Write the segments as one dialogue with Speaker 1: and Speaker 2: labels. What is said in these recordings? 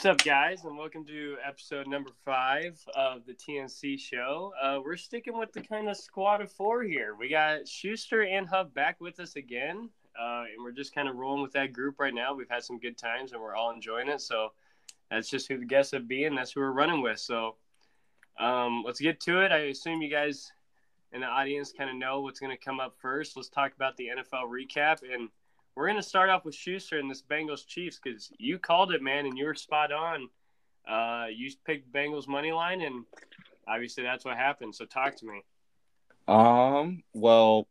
Speaker 1: What's up, guys, and welcome to episode number five of the TNC show. Uh, we're sticking with the kind of squad of four here. We got Schuster and Hub back with us again, uh, and we're just kind of rolling with that group right now. We've had some good times, and we're all enjoying it. So that's just who the guests have been. That's who we're running with. So um, let's get to it. I assume you guys in the audience kind of know what's going to come up first. Let's talk about the NFL recap and we're going to start off with Schuster and this Bengals Chiefs because you called it, man, and you were spot on. Uh, you picked Bengals money line, and obviously that's what happened. So talk to me.
Speaker 2: Um. Well,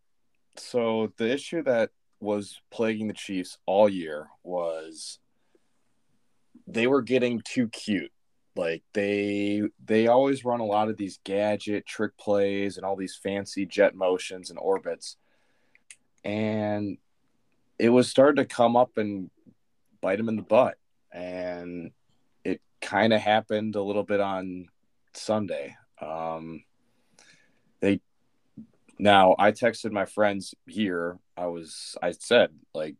Speaker 2: so the issue that was plaguing the Chiefs all year was they were getting too cute. Like they they always run a lot of these gadget trick plays and all these fancy jet motions and orbits. And it was starting to come up and bite him in the butt. And it kind of happened a little bit on Sunday. Um, they now I texted my friends here. I was I said like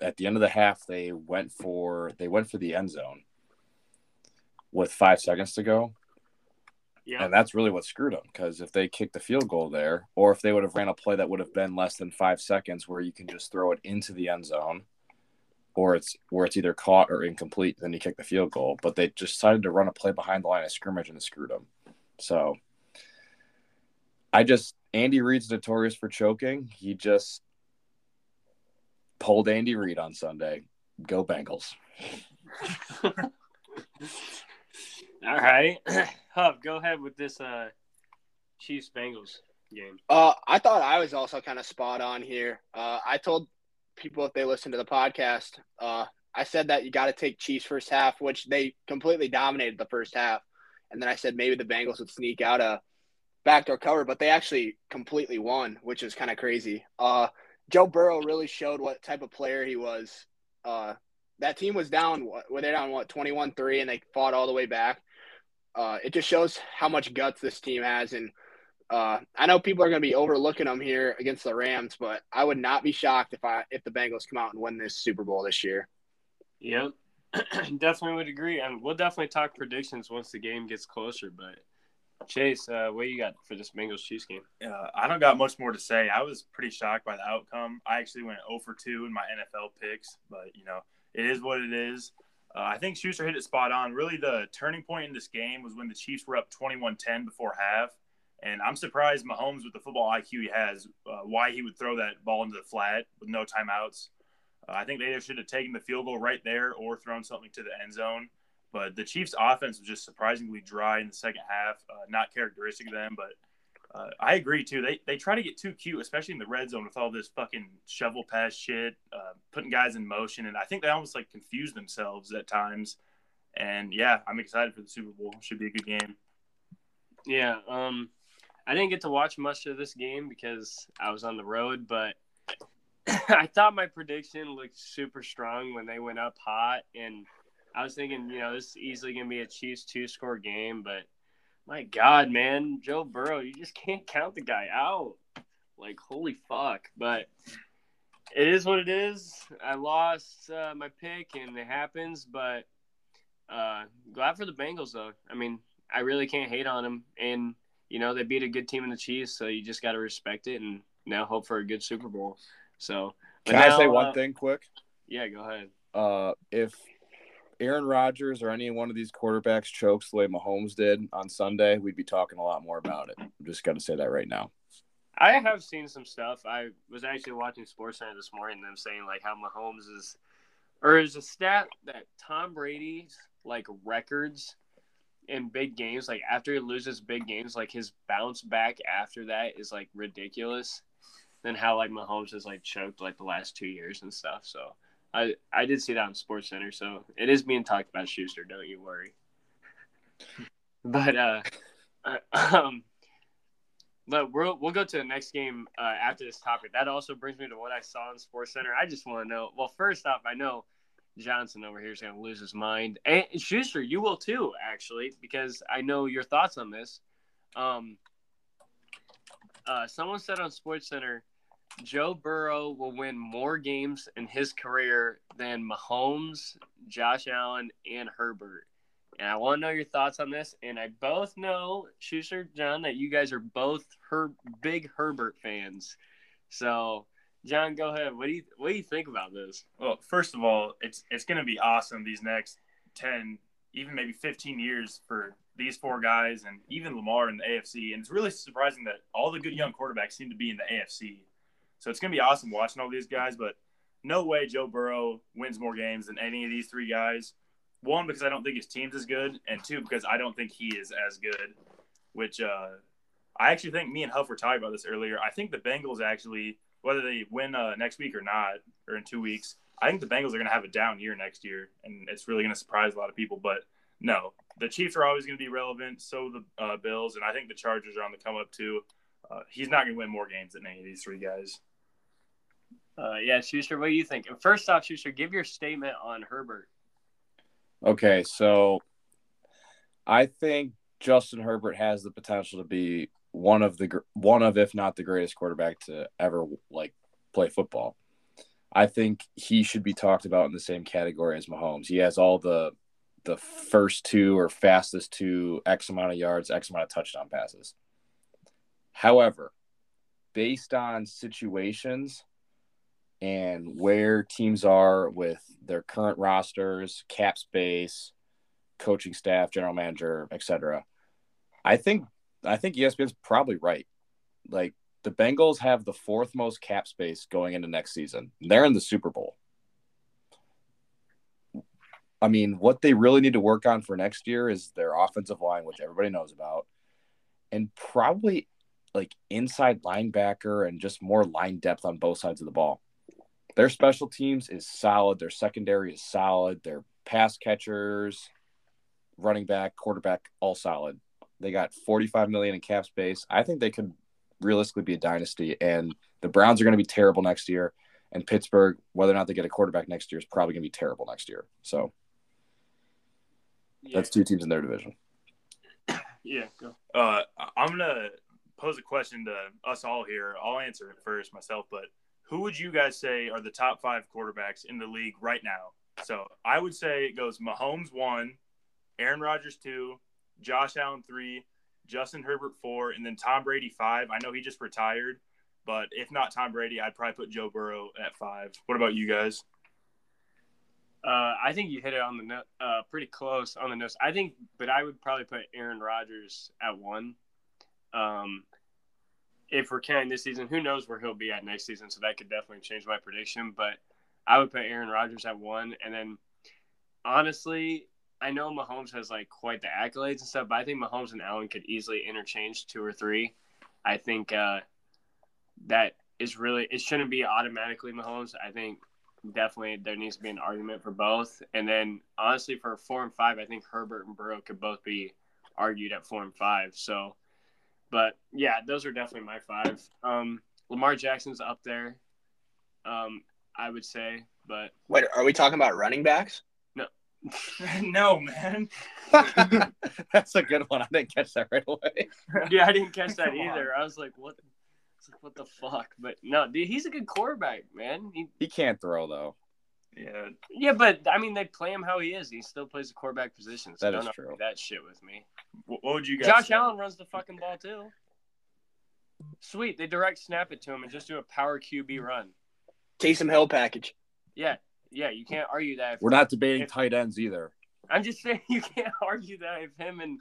Speaker 2: at the end of the half they went for they went for the end zone with five seconds to go. Yeah. And that's really what screwed them because if they kicked the field goal there, or if they would have ran a play that would have been less than five seconds where you can just throw it into the end zone, or it's where it's either caught or incomplete, then you kick the field goal. But they just decided to run a play behind the line of scrimmage and it screwed them. So I just Andy Reid's notorious for choking. He just pulled Andy Reid on Sunday. Go Bengals.
Speaker 1: All right. Hub, go ahead with this uh Chiefs Bengals game.
Speaker 3: Uh I thought I was also kind of spot on here. Uh I told people if they listen to the podcast, uh I said that you got to take Chiefs first half, which they completely dominated the first half. And then I said maybe the Bengals would sneak out a backdoor cover, but they actually completely won, which is kind of crazy. Uh Joe Burrow really showed what type of player he was. Uh that team was down were they down what 21-3 and they fought all the way back uh, it just shows how much guts this team has. And uh, I know people are going to be overlooking them here against the Rams, but I would not be shocked if I if the Bengals come out and win this Super Bowl this year.
Speaker 1: Yep, definitely would agree, and we'll definitely talk predictions once the game gets closer. But Chase, uh, what you got for this Bengals Chiefs game?
Speaker 4: Uh, I don't got much more to say. I was pretty shocked by the outcome. I actually went 0 for 2 in my NFL picks, but you know it is what it is. Uh, I think Schuster hit it spot on. Really, the turning point in this game was when the Chiefs were up 21 10 before half. And I'm surprised Mahomes, with the football IQ he has, uh, why he would throw that ball into the flat with no timeouts. Uh, I think they should have taken the field goal right there or thrown something to the end zone. But the Chiefs' offense was just surprisingly dry in the second half. Uh, not characteristic of them, but uh, I agree too. They they try to get too cute, especially in the red zone with all this fucking shovel pass shit, uh, putting guys in motion, and I think they almost like confuse themselves at times. And yeah, I'm excited for the Super Bowl. Should be a good game.
Speaker 1: Yeah, um, I didn't get to watch much of this game because I was on the road, but I thought my prediction looked super strong when they went up hot, and I was thinking, you know, this is easily gonna be a Chiefs two score game, but my God, man, Joe Burrow, you just can't count the guy out. Like, holy fuck. But it is what it is. I lost uh, my pick, and it happens. But uh, glad for the Bengals, though. I mean, I really can't hate on them. And, you know, they beat a good team in the Chiefs, so you just got to respect it and now hope for a good Super Bowl. So,
Speaker 2: can now, I say one uh, thing quick?
Speaker 1: Yeah, go ahead.
Speaker 2: Uh, if Aaron Rodgers or any one of these quarterbacks chokes the way Mahomes did on Sunday, we'd be talking a lot more about it. I'm just going to say that right now.
Speaker 1: I have seen some stuff. I was actually watching SportsCenter this morning, and them saying like how Mahomes is, or is a stat that Tom Brady's like records in big games, like after he loses big games, like his bounce back after that is like ridiculous. Than how like Mahomes has like choked like the last two years and stuff. So I I did see that on Sports Center, so it is being talked about Schuster. Don't you worry. but uh, um, but we'll we'll go to the next game uh, after this topic. That also brings me to what I saw in Sports Center. I just want to know. Well, first off, I know Johnson over here is going to lose his mind, and Schuster, you will too, actually, because I know your thoughts on this. Um, uh, someone said on Sports Center Joe Burrow will win more games in his career than Mahomes, Josh Allen, and Herbert. And I want to know your thoughts on this. And I both know, Schuster, John, that you guys are both her big Herbert fans. So, John, go ahead. What do you what do you think about this?
Speaker 4: Well, first of all, it's it's going to be awesome these next ten, even maybe fifteen years for these four guys, and even Lamar in the AFC. And it's really surprising that all the good young quarterbacks seem to be in the AFC. So it's going to be awesome watching all these guys. But no way Joe Burrow wins more games than any of these three guys. One, because I don't think his team's as good, and two, because I don't think he is as good. Which uh, I actually think me and Huff were talking about this earlier. I think the Bengals actually, whether they win uh, next week or not, or in two weeks, I think the Bengals are going to have a down year next year, and it's really going to surprise a lot of people. But no, the Chiefs are always going to be relevant. So the uh, Bills, and I think the Chargers are on the come up too. Uh, he's not going to win more games than any of these three guys.
Speaker 1: Uh, yeah, Schuster, what do you think? First off, Schuster, give your statement on Herbert.
Speaker 2: Okay, so I think Justin Herbert has the potential to be one of the one of if not the greatest quarterback to ever like play football. I think he should be talked about in the same category as Mahomes. He has all the the first two or fastest two X amount of yards, X amount of touchdown passes. However, based on situations and where teams are with their current rosters, cap space, coaching staff, general manager, etc. I think I think ESPN's probably right. Like the Bengals have the fourth most cap space going into next season. They're in the Super Bowl. I mean, what they really need to work on for next year is their offensive line, which everybody knows about, and probably like inside linebacker and just more line depth on both sides of the ball. Their special teams is solid. Their secondary is solid. Their pass catchers, running back, quarterback, all solid. They got 45 million in cap space. I think they could realistically be a dynasty. And the Browns are going to be terrible next year. And Pittsburgh, whether or not they get a quarterback next year, is probably going to be terrible next year. So yeah. that's two teams in their division.
Speaker 1: Yeah, go.
Speaker 4: Uh, I'm gonna pose a question to us all here. I'll answer it first myself, but who would you guys say are the top five quarterbacks in the league right now? So I would say it goes Mahomes one, Aaron Rodgers two, Josh Allen three, Justin Herbert four, and then Tom Brady five. I know he just retired, but if not Tom Brady, I'd probably put Joe Burrow at five. What about you guys?
Speaker 1: Uh, I think you hit it on the no- uh, pretty close on the nose. I think, but I would probably put Aaron Rodgers at one. Um, if we're counting this season, who knows where he'll be at next season? So that could definitely change my prediction. But I would put Aaron Rodgers at one, and then honestly, I know Mahomes has like quite the accolades and stuff, but I think Mahomes and Allen could easily interchange two or three. I think uh, that is really it shouldn't be automatically Mahomes. I think definitely there needs to be an argument for both. And then honestly, for four and five, I think Herbert and Burrow could both be argued at four and five. So but yeah, those are definitely my five. Um, Lamar Jackson's up there, um, I would say. But
Speaker 3: wait, are we talking about running backs?
Speaker 1: No,
Speaker 4: no, man.
Speaker 2: That's a good one. I didn't catch that right away.
Speaker 1: yeah, I didn't catch that either. I was like, what? Like, what the fuck? But no, dude, he's a good quarterback, man.
Speaker 2: He, he can't throw though.
Speaker 1: Yeah. Yeah, but I mean, they play him how he is. He still plays the quarterback position. So
Speaker 2: that is true.
Speaker 1: That shit with me.
Speaker 4: What, what would you guys?
Speaker 1: Josh say? Allen runs the fucking ball too. Sweet, they direct snap it to him and just do a power QB run.
Speaker 3: Taysom Hill package.
Speaker 1: Yeah, yeah, you can't argue that.
Speaker 2: We're not debating if, tight ends either.
Speaker 1: I'm just saying you can't argue that if him and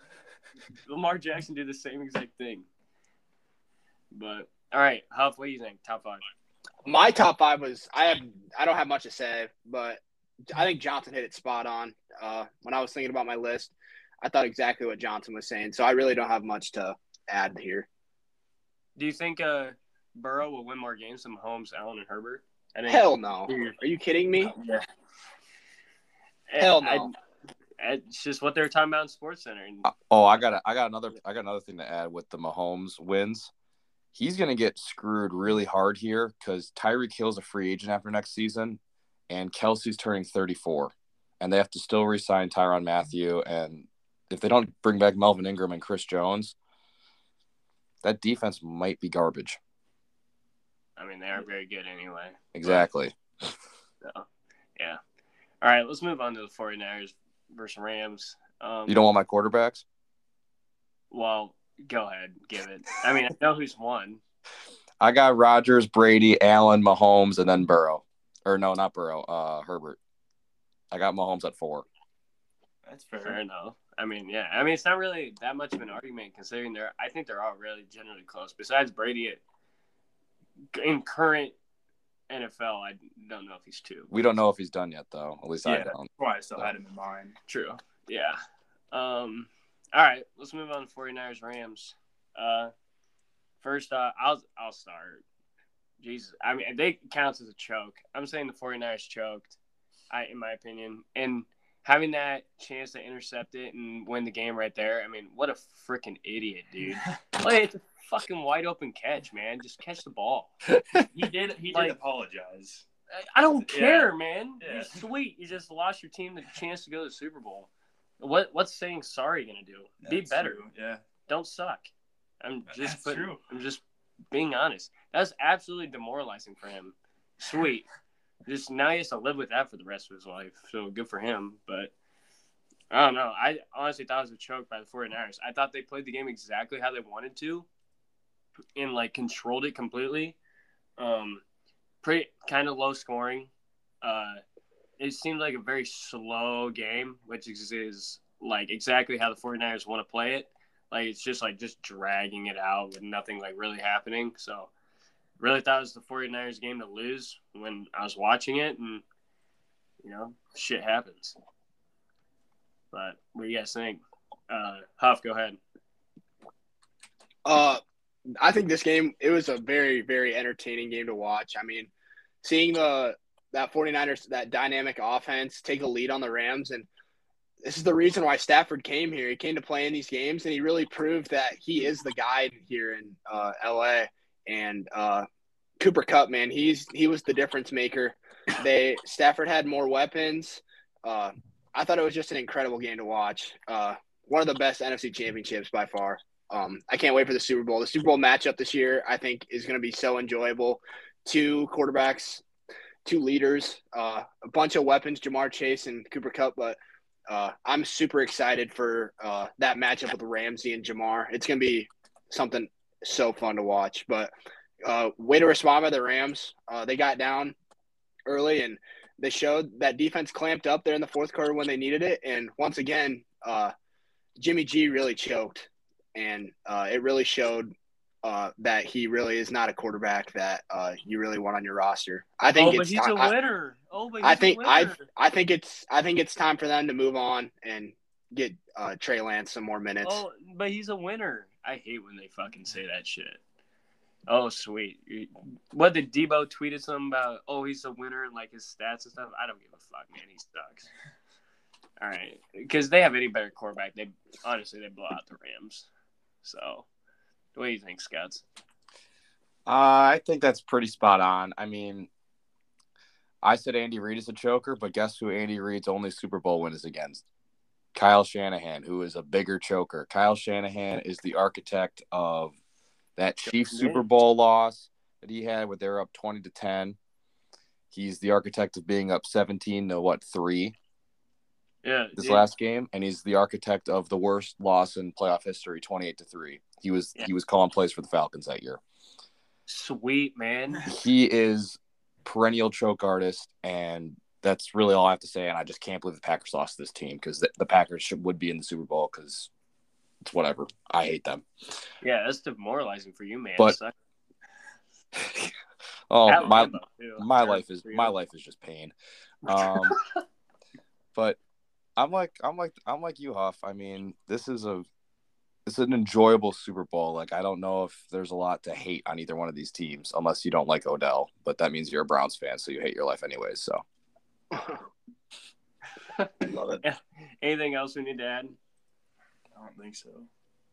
Speaker 1: Lamar Jackson do the same exact thing. But all right, Huff, what do you think? Top five
Speaker 3: my top five was I have I don't have much to say, but I think Johnson hit it spot on. Uh, when I was thinking about my list, I thought exactly what Johnson was saying. So I really don't have much to add here.
Speaker 1: Do you think uh, Burrow will win more games than Mahomes, Allen, and Herbert?
Speaker 3: Hell no. Are you kidding me?
Speaker 1: Yeah.
Speaker 3: Hell no.
Speaker 1: I, it's just what they were talking about in Sports Center.
Speaker 2: oh, I got a, I got another I got another thing to add with the Mahomes wins he's going to get screwed really hard here because Tyreek Hill's a free agent after next season, and Kelce's turning 34, and they have to still re-sign Tyrann Mathieu. And if they don't bring back Melvin Ingram and Chris Jones, that defense might be garbage.
Speaker 1: I mean, they are very good anyway.
Speaker 2: Exactly.
Speaker 1: So, yeah. All right, let's move on to the 49ers versus Rams. Um,
Speaker 2: You don't want my quarterbacks?
Speaker 1: Well, go ahead, give it. I mean, I know who's won.
Speaker 2: I got Rodgers, Brady, Allen, Mahomes, and then Burrow. Or no, not Burrow. Uh, Herbert. I got Mahomes at four.
Speaker 4: That's fair.
Speaker 1: Fair enough. I mean, yeah. I mean, it's not really that much of an argument considering they're. I think they're all really generally close. Besides Brady, in current NFL, I don't know if he's two.
Speaker 2: We don't know if he's done yet, though. At least I don't.
Speaker 4: That's why I still had him in mind.
Speaker 1: True. Yeah. Um. All right. Let's move on to 49ers Rams. Uh, first, uh, I'll I'll start. Jesus, I mean, they counts as a choke. I'm saying the 49ers choked. I, in my opinion, and having that chance to intercept it and win the game right there. I mean, what a freaking idiot, dude! like it's a fucking wide open catch, man. Just catch the ball.
Speaker 4: He did. He did
Speaker 1: Like-
Speaker 4: apologize.
Speaker 1: I- I don't
Speaker 4: Yeah.
Speaker 1: care, man.
Speaker 4: Yeah.
Speaker 1: You're sweet. You just lost your team the chance to go to the Super Bowl. What what's saying sorry gonna do? Be better.
Speaker 4: true, Yeah.
Speaker 1: Don't suck. I'm just
Speaker 4: That's
Speaker 1: putting,
Speaker 4: true.
Speaker 1: I'm just being honest. That's absolutely demoralizing for him. Sweet. just now he has to live with that for the rest of his life. So good for him. But I don't know. I honestly thought it was a choke by the 49ers. I thought they played the game exactly how they wanted to and like controlled it completely. Um pretty kind of low scoring. Uh it seemed like a very slow game, which is, is like exactly how the 49ers want to play it. Like it's just like just dragging it out with nothing like really happening. So really thought it was the 49ers game to lose when I was watching it and you know, shit happens. But what do you guys think? Uh Huff, go ahead.
Speaker 3: Uh, I think this game it was a very very entertaining game to watch. I mean, seeing the that 49ers that dynamic offense take a lead on the Rams and this is the reason why Stafford came here. He came to play in these games and he really proved that he is the guy here in uh, LA and uh, Cooper Kupp man, he's he was the difference maker. They Stafford had more weapons. Uh, I thought it was just an incredible game to watch. Uh, one of the best NFC championships by far. Um, I can't wait for the Super Bowl. The Super Bowl matchup this year, I think, is going to be so enjoyable. Two quarterbacks, two leaders, uh, a bunch of weapons, Ja'Marr Chase and Cooper Kupp. But uh, I'm super excited for uh, that matchup with Ramsey and Ja'Marr. It's going to be something so fun to watch. But uh, way to respond by the Rams. Uh, they got down early and they showed that defense clamped up there in the fourth quarter when they needed it. And once again, uh, Jimmy G really choked and it really showed uh, that he really is not a quarterback that uh, you really want on your roster. I think
Speaker 1: oh, but
Speaker 3: it's
Speaker 1: he's
Speaker 3: ti-
Speaker 1: a
Speaker 3: I,
Speaker 1: winner. Oh, but he's
Speaker 3: I think
Speaker 1: a
Speaker 3: I. I think it's I think it's time for them to move on and get uh, Trey Lance some more minutes.
Speaker 1: Oh, but he's a winner. I hate when they fucking say that shit. Oh, sweet. What did Deebo tweeted something about? Oh, he's a winner and like his stats and stuff. I don't give a fuck, man. He sucks. All right, because they have any better quarterback, they honestly they blow out the Rams. So, what do you think, Scouts?
Speaker 2: Uh, I think that's pretty spot on. I mean, I said Andy Reid is a choker, but guess who Andy Reid's only Super Bowl win is against? Kyle Shanahan, who is a bigger choker. Kyle Shanahan is the architect of that Chiefs Super Bowl loss that he had where they're up 20 to 10. He's the architect of being up 17 to what, three
Speaker 1: Yeah,
Speaker 2: this
Speaker 1: dude,
Speaker 2: last game, and he's the architect of the worst loss in playoff history, 28 to 3. He was
Speaker 1: Yeah.
Speaker 2: he was calling plays for the Falcons that year
Speaker 1: sweet man.
Speaker 2: he is perennial choke artist, and that's really all I have to say. And I just can't believe the Packers lost this team because the, the Packers should, would be in the Super Bowl because it's whatever. I hate them.
Speaker 1: Yeah, that's demoralizing for you, man.
Speaker 2: But- oh my
Speaker 1: too.
Speaker 2: my life is my life is just pain. Um, but I'm like I'm like I'm like you, Huff. I mean, this is a it's an enjoyable Super Bowl. Like I don't know if there's a lot to hate on either one of these teams, unless you don't like Odell. But that means you're a Browns fan, so you hate your life anyways. So
Speaker 3: Love it.
Speaker 1: Anything else we need to add?
Speaker 4: I don't think so.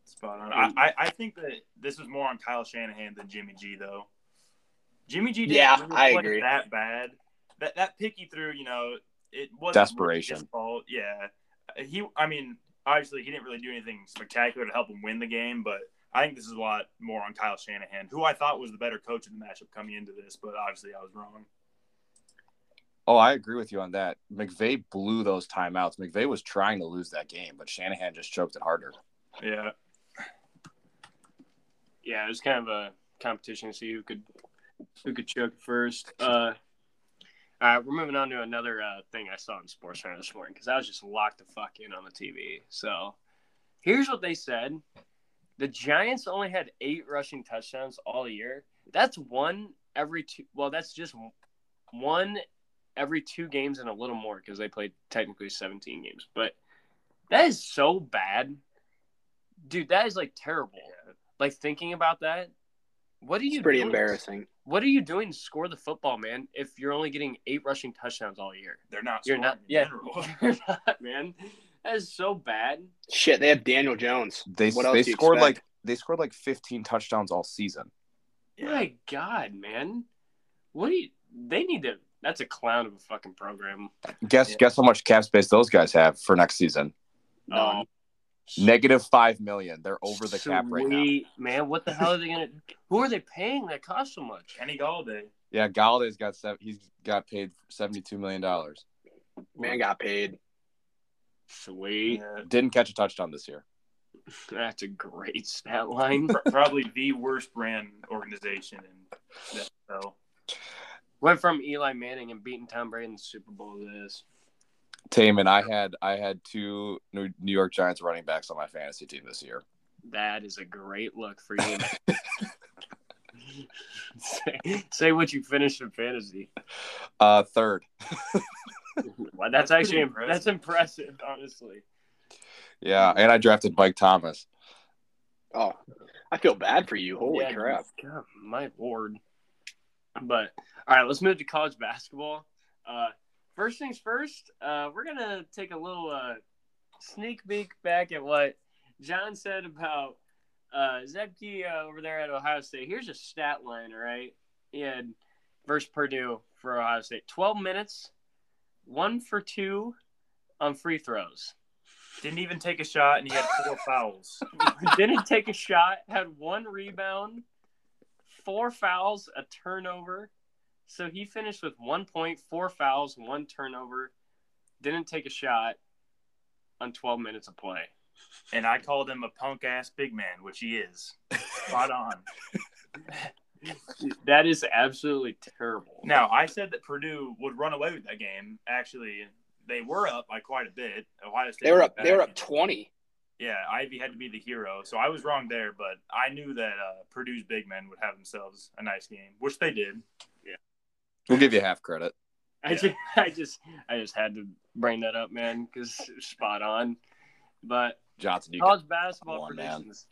Speaker 4: Spot on. Mm. I, I, I think that this was more on Kyle Shanahan than Jimmy G though. Jimmy G didn't
Speaker 3: Yeah,
Speaker 4: really
Speaker 3: I
Speaker 4: play
Speaker 3: agree.
Speaker 4: that bad. That that pick he threw, you know, it wasn't
Speaker 2: Desperation.
Speaker 4: really his fault. Yeah, he. I mean, obviously he didn't really do anything spectacular to help him win the game, but I think this is a lot more on Kyle Shanahan, who I thought was the better coach in the matchup coming into this, but obviously I was wrong.
Speaker 2: Oh, I agree with you on that. McVay blew those timeouts. McVay was trying to lose that game, but Shanahan just choked it harder.
Speaker 4: Yeah.
Speaker 1: Yeah, it was kind of a competition to see who could who could choke first. Uh, all right, we're moving on to another uh, thing I saw in Sports Center this morning because I was just locked the fuck in on the TV. So here's what they said: the Giants only had eight rushing touchdowns all year. That's one every two. Well, that's just one every two games and a little more because they played technically 17 games. But that is so bad, dude. That is like terrible. Like thinking about that, what are you?
Speaker 3: It's pretty
Speaker 1: doing?
Speaker 3: embarrassing.
Speaker 1: What are you doing to score the football, man? If you're only getting eight rushing touchdowns all year,
Speaker 4: They're not
Speaker 1: you're
Speaker 4: scoring
Speaker 1: not.
Speaker 4: in
Speaker 1: Yeah,
Speaker 4: general.
Speaker 1: you're not, man. That is so bad.
Speaker 3: Shit, they have Daniel Jones.
Speaker 2: They
Speaker 3: What else
Speaker 2: they scored
Speaker 3: expect?
Speaker 2: like they scored like 15 touchdowns all season.
Speaker 1: My God, man. What do you? They need to. That's a clown of a fucking program.
Speaker 2: Guess
Speaker 4: Yeah.
Speaker 2: guess how much cap space those guys have for next season?
Speaker 1: Um,
Speaker 2: Negative five million. They're over the cap right now.
Speaker 1: Man. What the hell are they gonna? Who are they paying that cost so much?
Speaker 4: Kenny Golladay.
Speaker 2: Yeah, Golladay's got seven, he's got paid 72 million dollars.
Speaker 3: Man got paid.
Speaker 1: Sweet.
Speaker 4: Yeah,
Speaker 2: Didn't catch a touchdown this year.
Speaker 1: That's a great stat line.
Speaker 4: probably the worst brand organization in the NFL.
Speaker 1: Went from Eli Manning and beating Tom Brady in the Super Bowl to this.
Speaker 2: Taman, I had I had two New New York Giants running backs on my fantasy team this year.
Speaker 1: That is a great look for you. say, say what you finished in fantasy.
Speaker 2: Uh, third.
Speaker 1: Well, that's,
Speaker 4: That's
Speaker 1: actually
Speaker 4: pretty
Speaker 1: that's impressive, honestly.
Speaker 2: Yeah, and I drafted Mike Thomas.
Speaker 3: Oh, I feel bad for you. Holy
Speaker 1: Yeah,
Speaker 3: crap.
Speaker 1: God, my lord. But all right, let's move to college basketball. Uh, first things first, uh, we're gonna take a little uh, sneak peek back at what John said about uh, Zed Key uh, over there at Ohio State. Here's a stat line, all right? He had versus Purdue for Ohio State. Twelve minutes, one for two on free throws.
Speaker 4: Didn't even take a shot, and he had four fouls.
Speaker 1: didn't take a shot, had one rebound, four fouls, a turnover. So he finished with one point, four fouls, one turnover, didn't take a shot on 12 minutes of play.
Speaker 4: And I called him a punk ass big man, which he is. Spot on.
Speaker 1: That is absolutely terrible.
Speaker 4: Now, I said that Purdue would run away with that game. Actually, they were up by quite a bit. Ohio State.
Speaker 3: They were
Speaker 4: was
Speaker 3: up. They were up twenty.
Speaker 4: Yeah, Ivey had to be the hero, so I was wrong there. But I knew that uh, Purdue's big men would have themselves a nice game, which they did.
Speaker 2: We'll give you half credit.
Speaker 1: I just, I just, I just had to bring that up, man, because spot on. But
Speaker 2: Johnson,
Speaker 1: college basketball
Speaker 2: on, man.
Speaker 1: predictions.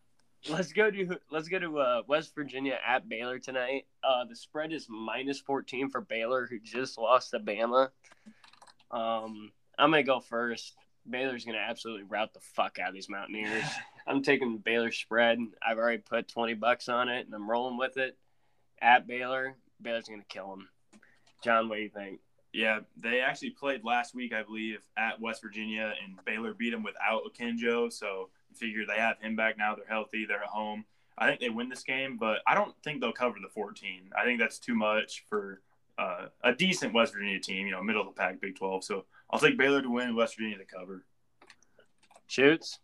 Speaker 1: Let's go to let's go to uh, West Virginia at Baylor tonight. Uh, the spread is minus fourteen for Baylor, who just lost to Bama. Um, I'm gonna go first. Baylor's gonna absolutely rout the fuck out of these Mountaineers. I'm taking Baylor spread. I've already put twenty bucks on it, and I'm rolling with it. At Baylor, Baylor's gonna kill them. John, what do you think?
Speaker 4: Yeah, they actually played last week, I believe, at West Virginia, and Baylor beat them without Akinjo. So figure they have him back now. They're healthy. They're at home. I think they win this game, but I don't think they'll cover the 14. I think that's too much for uh, a decent West Virginia team. You know, middle of the pack, Big 12. So I'll take Baylor to win, and West Virginia to cover.
Speaker 1: Shoots.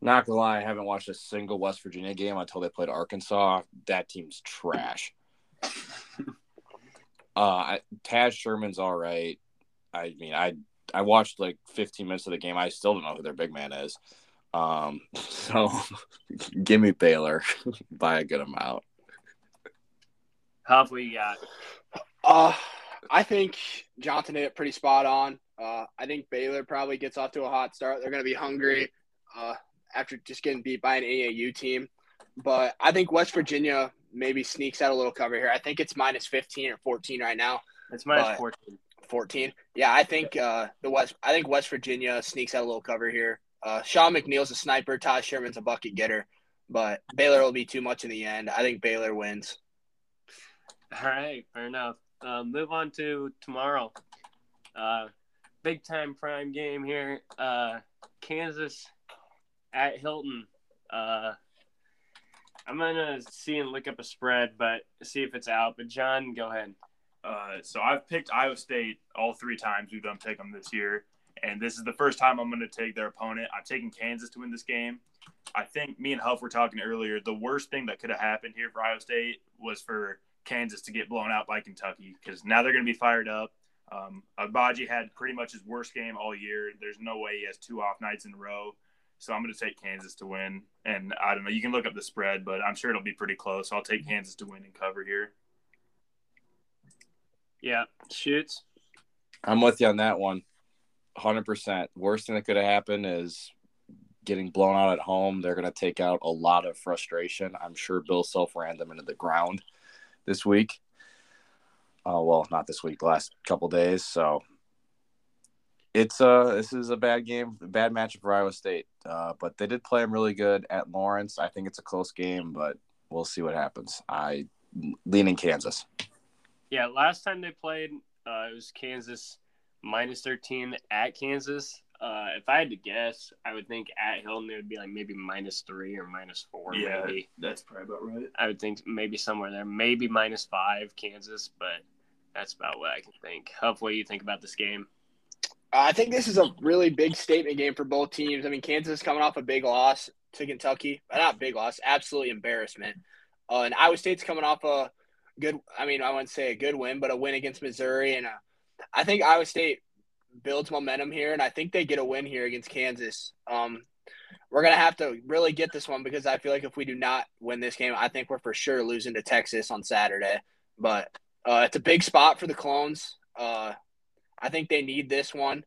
Speaker 2: Not gonna lie, I haven't watched a single West Virginia game until they played Arkansas. That team's trash. uh, I, Taz Sherman's all right. I mean, I I watched like 15 minutes of the game. I still don't know who their big man is. Um, so give me Baylor by a good amount.
Speaker 1: Huff, what you got?
Speaker 3: Uh, I think Johnson hit it pretty spot on. Uh, I think Baylor probably gets off to a hot start. They're going to be hungry uh, after just getting beat by an AAU team. But I think West Virginia maybe sneaks out a little cover here. I think it's minus 15 or 14 right now.
Speaker 1: It's fourteen.
Speaker 3: 14. Yeah, I think uh, the West. I think West Virginia sneaks out a little cover here. Uh, Sean McNeil's a sniper. Todd Sherman's a bucket getter. But Baylor will be too much in the end. I think Baylor wins.
Speaker 1: All right, fair enough. Uh, move on to tomorrow. Uh, big time prime game here. Uh, Kansas at Hilton. Uh, I'm gonna see and look up a spread, but see if it's out. But John, go ahead.
Speaker 4: Uh, so I've picked Iowa State all three times we've done pick them this year, and this is the first time I'm going to take their opponent. I'm taking Kansas to win this game. I think me and Huff were talking earlier. The worst thing that could have happened here for Iowa State was for Kansas to get blown out by Kentucky because now they're going to be fired up. Um, Agbaji had pretty much his worst game all year. There's no way he has two off nights in a row. So I'm going to take Kansas to win. And I don't know. You can look up the spread, but I'm sure it'll be pretty close. I'll take Kansas to win and cover here.
Speaker 1: Yeah, shoots.
Speaker 2: I'm with you on that one. 100%. Worst thing that could have happened is getting blown out at home. They're going to take out a lot of frustration. I'm sure Bill Self ran them into the ground this week. Uh, well, not this week, last couple days. So it's uh this is a bad game, bad matchup for Iowa State. Uh, but they did play them really good at Lawrence. I think it's a close game, but we'll see what happens. I leaning Kansas.
Speaker 1: Yeah, last time they played, uh, it was Kansas minus 13 at Kansas. Uh, if I had to guess, I would think at Hilton it would be like maybe minus three or minus four.
Speaker 4: Yeah,
Speaker 1: maybe.
Speaker 4: that's probably about right.
Speaker 1: I would think maybe somewhere there, maybe minus five Kansas, but that's about what I can think. Hopefully, you think about this game?
Speaker 3: I think this is a really big statement game for both teams. I mean, Kansas is coming off a big loss to Kentucky. Not big loss, absolutely embarrassment. Uh, and Iowa State's coming off a good. I mean, I wouldn't say a good win, but a win against Missouri, and uh, I think Iowa State builds momentum here, and I think they get a win here against Kansas. Um, we're gonna have to really get this one because I feel like if we do not win this game, I think we're for sure losing to Texas on Saturday. But uh, it's a big spot for the Clones. Uh, I think they need this one.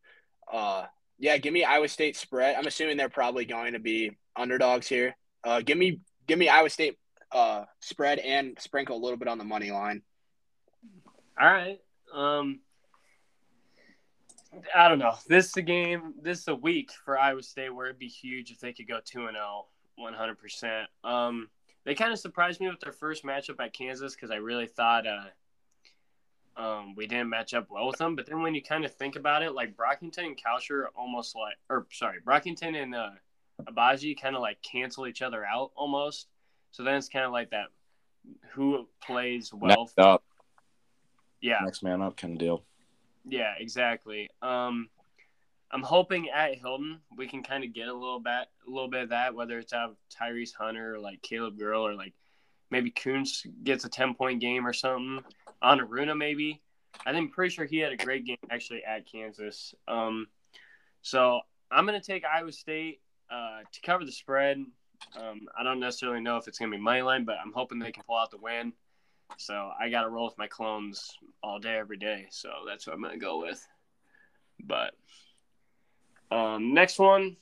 Speaker 3: Uh, yeah, give me Iowa State spread. I'm assuming they're probably going to be underdogs here. Uh, give me give me Iowa State uh, spread and sprinkle a little bit on the money line.
Speaker 1: All right. Um, I don't know. This is a game. This is a week for Iowa State where it'd be huge if they could go two and 0, 100. percent Um, they kind of surprised me with their first matchup at Kansas because I really thought uh, um, we didn't match up well with them. But then when you kind of think about it, like Brockington and Kalscheur almost like, or sorry, Brockington and uh, Agbaji kind of like cancel each other out almost. So then it's kind of like that who plays well.
Speaker 2: Next up,
Speaker 1: Yeah.
Speaker 2: next man up kind of deal.
Speaker 1: Yeah, exactly. Um, I'm hoping at Hilton we can kind of get a little bit, a little bit of that, whether it's out of Tyrese Hunter or like Caleb Grill or like maybe Coons gets a 10 point game or something. Enaruna maybe. I think pretty sure he had a great game actually at Kansas. Um, so I'm gonna take Iowa State uh, to cover the spread. Um, I don't necessarily know if it's gonna be money line, but I'm hoping they can pull out the win. So I got to roll with my clones all day, every day. So that's what I'm going to go with. But um, next one,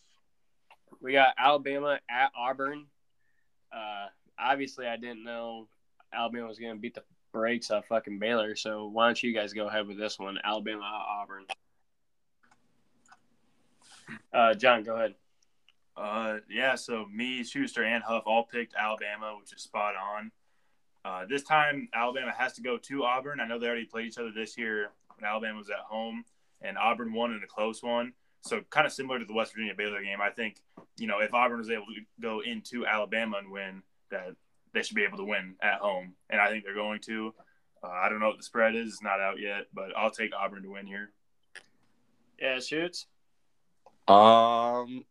Speaker 1: we got Alabama at Auburn. Uh, obviously, I didn't know Alabama was going to beat the brakes off fucking Baylor. So why don't you guys go ahead with this one? Alabama Auburn. Uh, John, go ahead.
Speaker 4: Uh, yeah. So me, Schuster, and Huff all picked Alabama, which is spot on. Uh, this time, Alabama has to go to Auburn. I know they already played each other this year when Alabama was at home, and Auburn won in a close one. So kind of similar to the West Virginia Baylor game. I think you know if Auburn was able to go into Alabama and win, that they should be able to win at home, and I think they're going to. Uh, I don't know what the spread is; it's not out yet, but I'll take Auburn to win here.
Speaker 1: Yeah, shoots.
Speaker 2: Um,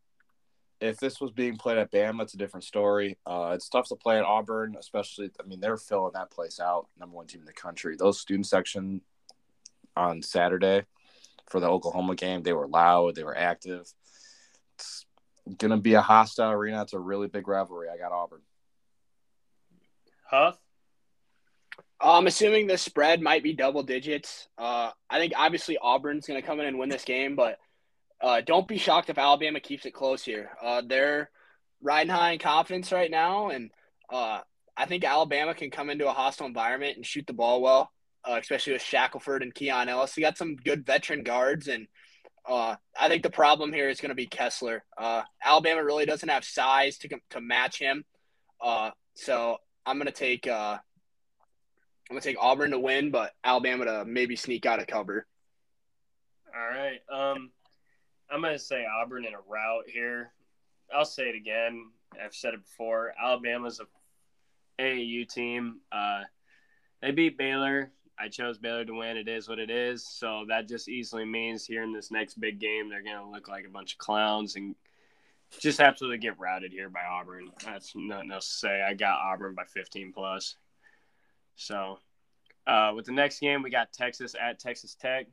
Speaker 2: if this was being played at Bama, it's a different story. Uh, it's tough to play at Auburn, especially. I mean, they're filling that place out, number one team in the country. Those student section on Saturday for the Oklahoma game, they were loud, they were active. It's gonna be a hostile arena. It's a really big rivalry. I got Auburn.
Speaker 1: Huff.
Speaker 3: I'm assuming the spread might be double digits. Uh, I think obviously Auburn's going to come in and win this game, but uh, don't be shocked if Alabama keeps it close here. Uh, they're riding high in confidence right now, and uh, I think Alabama can come into a hostile environment and shoot the ball well, uh, especially with Shackelford and Keon Ellis. They got some good veteran guards, and uh, I think the problem here is going to be Kessler. Alabama really doesn't have size to to match him, so I'm to take. uh, I'm gonna take Auburn to win, but Alabama to maybe sneak out a cover.
Speaker 1: All right. Um, I'm gonna say Auburn in a rout here. I'll say it again. I've said it before. Alabama's a AAU team. Uh, they beat Baylor. I chose Baylor to win. It is what it is. So that just easily means here in this next big game, they're going to look like a bunch of clowns and just absolutely get routed here by Auburn. That's nothing else to say. I got Auburn by 15 plus. So uh, with the next game, we got Texas at Texas Tech.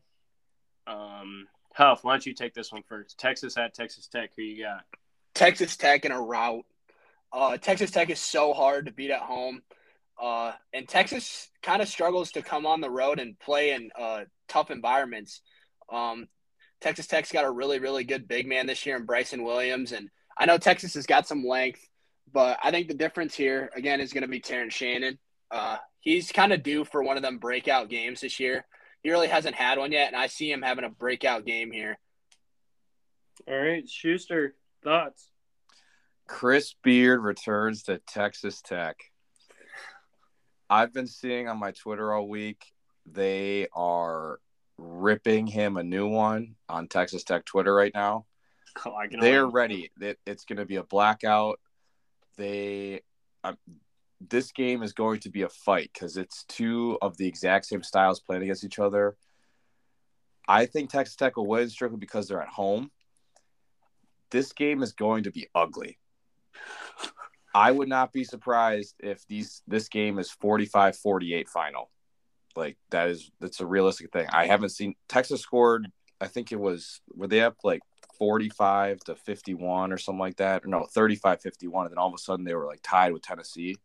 Speaker 1: Um, Huff, why don't you take this one first? Texas at Texas Tech. Who you got?
Speaker 3: Texas Tech in a rout. Uh, Texas Tech is so hard to beat at home. Uh, and Texas kind of struggles to come on the road and play in uh, tough environments. Um, Texas Tech's got a really, really good big man this year in Bryson Williams. And I know Texas has got some length, but I think the difference here, again, is going to be Terrence Shannon. Uh, he's kind of due for one of them breakout games this year. He really hasn't had one yet, and I see him having a breakout game here.
Speaker 1: All right, Schuster, thoughts?
Speaker 2: Chris Beard returns to Texas Tech. I've been seeing on my Twitter all week they are ripping him a new one on Texas Tech Twitter right now. Oh, They're ready. It, it's going to be a blackout. They, um, this game is going to be a fight because it's two of the exact same styles playing against each other. I think Texas Tech will win strictly because they're at home. This game is going to be ugly. I would not be surprised if these this game is 45-48 final. Like that is that's a realistic thing. I haven't seen Texas scored. I think it was were they up like 45 to 51 or something like that? Or no 35 51 and then all of a sudden they were like tied with tennessee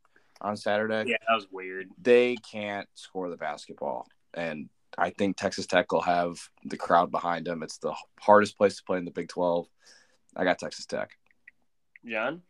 Speaker 2: on saturday.
Speaker 1: Yeah that was weird.
Speaker 2: They can't score the basketball and i think texas tech will have the crowd behind them. It's the hardest place to play in the big 12 i got texas tech.
Speaker 1: John?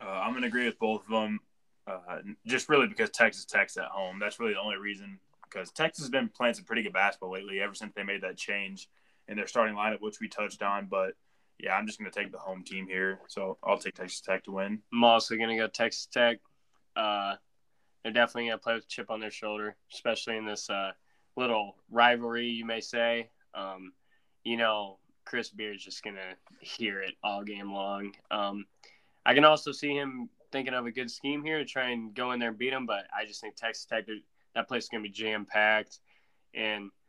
Speaker 4: Uh, i'm going to agree with both of them uh, just really because texas tech's at home that's really the only reason because texas has been playing some pretty good basketball lately ever since they made that change in their starting lineup, which we touched on. But yeah, I'm just going to take the home team here. So I'll take Texas Tech to win.
Speaker 1: I'm also going to go Texas Tech. Uh, they're definitely going to play with a chip on their shoulder, especially in this uh, little rivalry, you may say. Um, you know, Chris Beard's just going to hear it all game long. Um, I can also see him thinking of a good scheme here to try and go in there and beat them. but I just think Texas Tech, that place is going to be jam packed. And –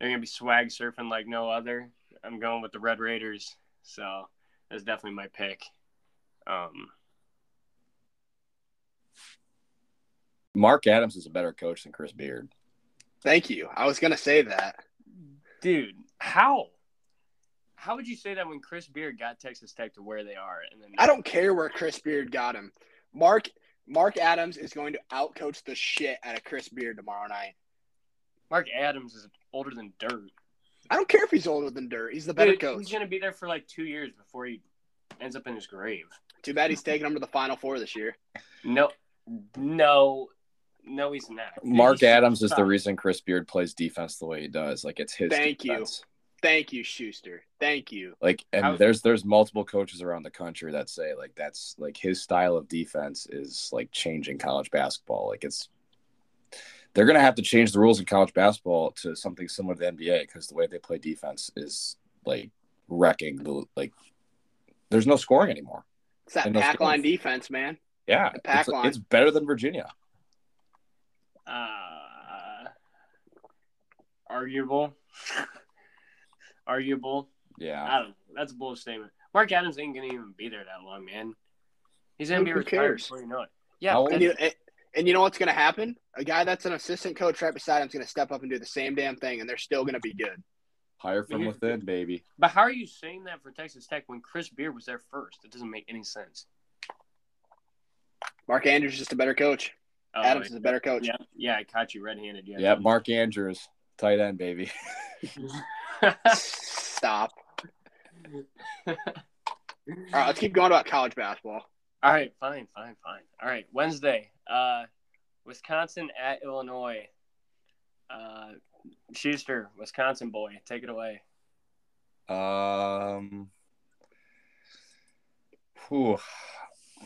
Speaker 1: they're gonna be swag surfing like no other. I'm going with the Red Raiders, so that's definitely my pick. Um,
Speaker 2: Mark Adams is a better coach than Chris Beard.
Speaker 3: Thank you. I was gonna say that,
Speaker 1: dude. How? How would you say that when Chris Beard got Texas Tech to where they are? And then
Speaker 3: I don't care where Chris Beard got him. Mark Mark Adams is going to outcoach the shit out of Chris Beard tomorrow night.
Speaker 1: Mark Adams is older than dirt.
Speaker 3: I don't care if he's older than dirt. He's the better Dude, coach.
Speaker 1: He's gonna be there for like two years before he ends up in his grave.
Speaker 3: Too bad he's taking him to the Final Four this year.
Speaker 1: No, no, no, he's not.
Speaker 2: Mark Adams is the reason Chris Beard plays defense the way he does. Like it's his.
Speaker 3: Thank
Speaker 2: defense.
Speaker 3: you. Thank you, Schuster. Thank you.
Speaker 2: Like, and there's there's multiple coaches around the country that say like that's like his style of defense is like changing college basketball. Like it's they're going to have to change the rules in college basketball to something similar to the NBA because the way they play defense is like wrecking the like. There's no scoring anymore.
Speaker 3: It's that no pack scoring. line defense, man.
Speaker 2: Yeah, the pack it's, line. It's better than Virginia.
Speaker 1: Uh, arguable. arguable.
Speaker 2: Yeah.
Speaker 1: I don't. That's a bull statement. Mark Adams ain't gonna even be there that long, man. He's gonna Who be retired cares? before you know it. Yeah,
Speaker 3: and you, and you know what's going to happen? A guy that's an assistant coach right beside him is going to step up and do the same damn thing, and they're still going to be good.
Speaker 2: Hire from within, baby.
Speaker 1: But how are you saying that for Texas Tech when Chris Beard was there first? It doesn't make any sense.
Speaker 3: Mark Andrews is just a better coach. Oh, Adams is a better coach.
Speaker 1: Yeah, yeah, I caught you red-handed. Yeah,
Speaker 2: yeah Mark Andrews, tight end, baby.
Speaker 3: Stop. All right, let's keep going about college basketball.
Speaker 1: All right, fine, fine, fine. All right, Wednesday, uh, Wisconsin at Illinois. Uh, Schuster, Wisconsin boy, take it away.
Speaker 2: Um, whew.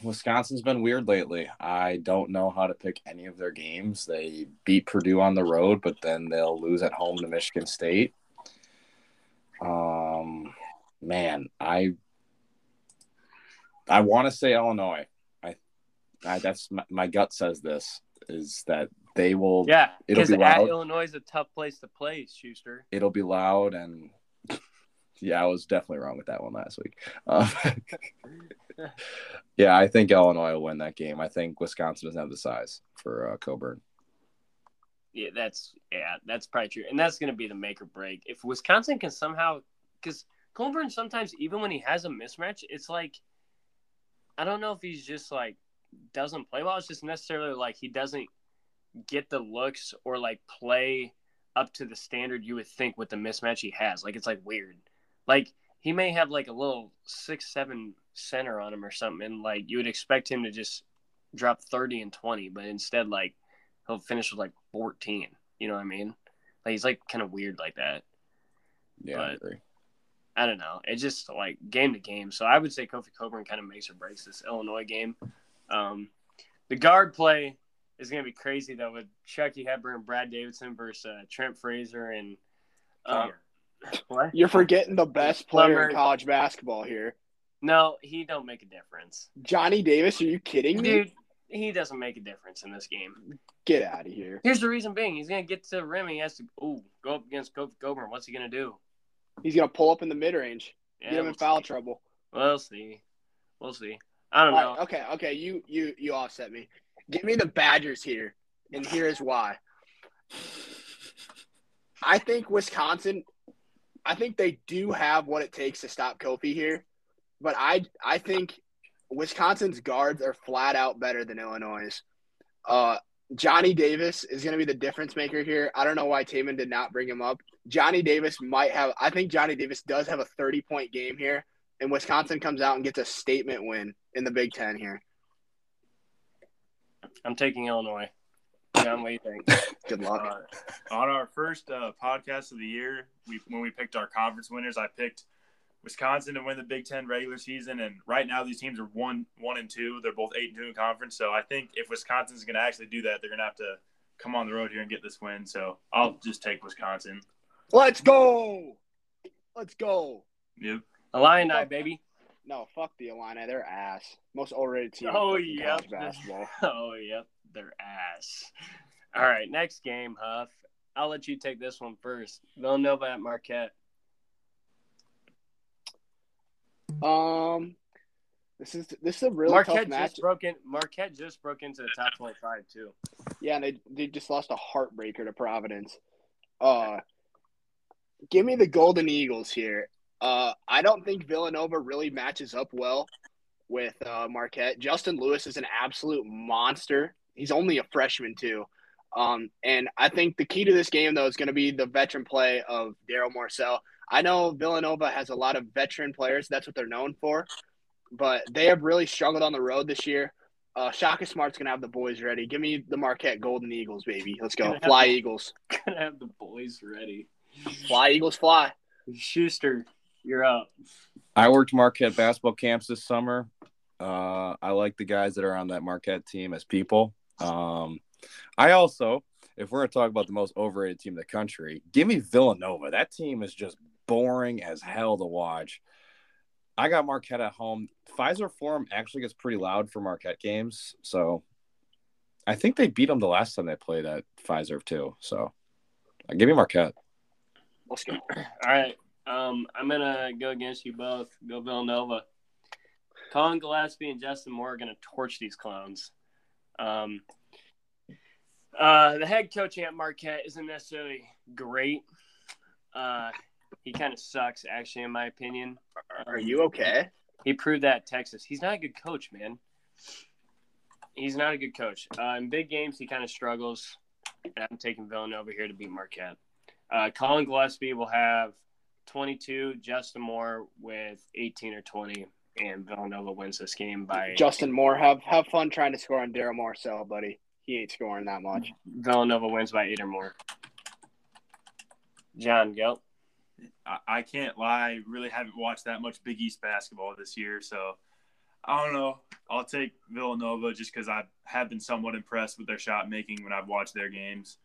Speaker 2: Wisconsin's been weird lately. I don't know how to pick any of their games. They beat Purdue on the road, but then they'll lose at home to Michigan State. Um, man, I I want to say Illinois. I I, that's my, my gut says this is that they will.
Speaker 1: Yeah,
Speaker 2: It'll
Speaker 1: because
Speaker 2: be
Speaker 1: at
Speaker 2: loud.
Speaker 1: Illinois is a tough place to play, Schuster.
Speaker 2: It'll be loud and. Yeah, I was definitely wrong with that one last week. Uh, yeah, I think Illinois will win that game. I think Wisconsin doesn't have the size for uh, Cockburn.
Speaker 1: Yeah, that's yeah, that's probably true, and that's going to be the make or break. If Wisconsin can somehow, because Cockburn sometimes even when he has a mismatch, it's like I don't know if he's just like doesn't play well. It's just necessarily like he doesn't get the looks or like play up to the standard you would think with the mismatch he has. Like it's like weird. Like he may have like a little six seven center on him or something, and like you would expect him to just drop thirty and twenty, but instead like he'll finish with like 14. You know what I mean? Like he's like kind of weird like that.
Speaker 2: Yeah, I
Speaker 1: But-
Speaker 2: agree.
Speaker 1: I don't know. It's just like game to game. So I would say Kofi Cockburn kind of makes or breaks this Illinois game. Um, the guard play is going to be crazy though with Chucky Hepburn, Brad Davison versus uh, Trent Frazier and um, what?
Speaker 3: You're forgetting the best player
Speaker 1: Plummer.
Speaker 3: in college basketball here.
Speaker 1: No, he don't make a difference,
Speaker 3: Johnny Davis, are you kidding me?
Speaker 1: dude. He doesn't make a difference in this game.
Speaker 3: Get out of here.
Speaker 1: Here's the reason being: he's going to get to the rim. He has to ooh, go up against Kofi Cockburn. What's he going to do?
Speaker 3: He's gonna pull up in the mid range.
Speaker 1: Yeah,
Speaker 3: Get him in
Speaker 1: we'll
Speaker 3: foul
Speaker 1: see.
Speaker 3: trouble.
Speaker 1: We'll see. We'll see. I don't
Speaker 3: All
Speaker 1: know.
Speaker 3: right, okay, okay. You you you offset me. Give me the Badgers here, and here is why. I think Wisconsin. I think they do have what it takes to stop Kofi here, but I I think Wisconsin's guards are flat out better than Illinois'. Uh, Johnny Davis is going to be the difference maker here. I don't know why Taman did not bring him up. Johnny Davis might have. I think Johnny Davis does have a thirty point game here, and Wisconsin comes out and gets a statement win in the Big Ten here.
Speaker 1: I'm taking Illinois. John, what do you think?
Speaker 3: Good luck.
Speaker 4: Uh, on our first uh, podcast of the year, we when we picked our conference winners, I picked Wisconsin to win the Big Ten regular season, and right now these teams are one one and two. They're both eight and two in conference. So I think if Wisconsin's going to actually do that, they're going to have to come on the road here and get this win. So I'll just take Wisconsin.
Speaker 3: Let's go. Let's go.
Speaker 4: Yep.
Speaker 1: Illini, baby.
Speaker 3: No, fuck the Illini. They're ass. Most overrated team.
Speaker 1: Oh,
Speaker 3: in
Speaker 1: yep.
Speaker 3: college basketball.
Speaker 1: Oh, yep. They're ass. All right, next game, Huff. I'll let you take this one first. Villanova at Marquette.
Speaker 3: Um, this is this is a really
Speaker 1: Marquette
Speaker 3: tough match.
Speaker 1: just broke in. Marquette just broke into the top twenty-five too.
Speaker 3: Yeah, and they they just lost a heartbreaker to Providence. Uh, give me the Golden Eagles here. Uh, I don't think Villanova really matches up well with uh, Marquette. Justin Lewis is an absolute monster. He's only a freshman too. Um, and I think the key to this game though is going to be the veteran play of Darryl Morsell. I know Villanova has a lot of veteran players. That's what they're known for. But they have really struggled on the road this year. Uh, Shaka Smart's gonna have the boys ready. Give me the Marquette Golden Eagles, baby. Let's go,
Speaker 1: Gonna
Speaker 3: fly
Speaker 1: the-
Speaker 3: Eagles,
Speaker 1: Gonna have the boys ready.
Speaker 3: fly Eagles, fly.
Speaker 1: Schuster, you're up.
Speaker 2: I worked Marquette basketball camps this summer. Uh, I like the guys that are on that Marquette team as people. Um, I also, if we're going to talk about the most overrated team in the country, give me Villanova. That team is just boring as hell to watch. I got Marquette at home. Fiserv Forum actually gets pretty loud for Marquette games, so I think they beat them the last time they played at Fiserv too. So, uh, give me Marquette.
Speaker 3: Let's go.
Speaker 1: All right. Um, I'm gonna go against you both. Go Villanova. Colin Gillespie and Justin Moore are gonna torch these clowns. Um, uh, the head coach at Marquette isn't necessarily great. Uh, he kind of sucks, actually, in my opinion.
Speaker 3: Are you okay?
Speaker 1: He proved that at Texas. He's not a good coach, man. He's not a good coach. Uh, in big games, he kind of struggles. And I'm taking Villanova here to beat Marquette. Uh, Colin Gillespie will have 22. Justin Moore with 18 or 20, and Villanova wins this game by
Speaker 3: Justin Moore, have have fun trying to score on Darryl Morsell, buddy. He ain't scoring that much.
Speaker 1: Villanova wins by eight or more. John, go.
Speaker 4: I, I can't lie, really haven't watched that much Big East basketball this year, so I don't know. I'll take Villanova just because I have been somewhat impressed with their shot making when I've watched their games.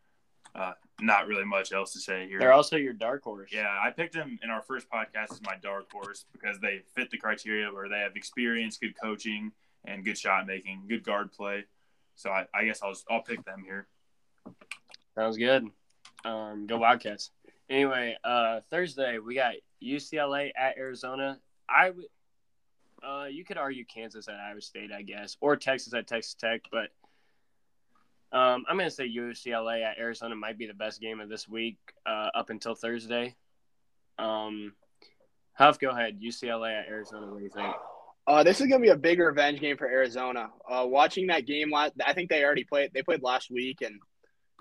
Speaker 4: Uh, not really much else to say here.
Speaker 1: They're also your dark horse.
Speaker 4: Yeah, I picked them in our first podcast as my dark horse because they fit the criteria where they have experience, good coaching, and good shot making, good guard play. So I, I guess I'll I'll pick them here.
Speaker 1: Sounds good. Um, go Wildcats. Anyway, uh, Thursday we got UCLA at Arizona. I would, uh, you could argue Kansas at Iowa State, I guess, or Texas at Texas Tech, but um, I'm gonna say UCLA at Arizona might be the best game of this week uh, up until Thursday. Um, Huff, go ahead. UCLA at Arizona. What do you think?
Speaker 3: Uh, this is gonna be a big revenge game for Arizona. Uh, watching that game last, I think they already played. They played last week, and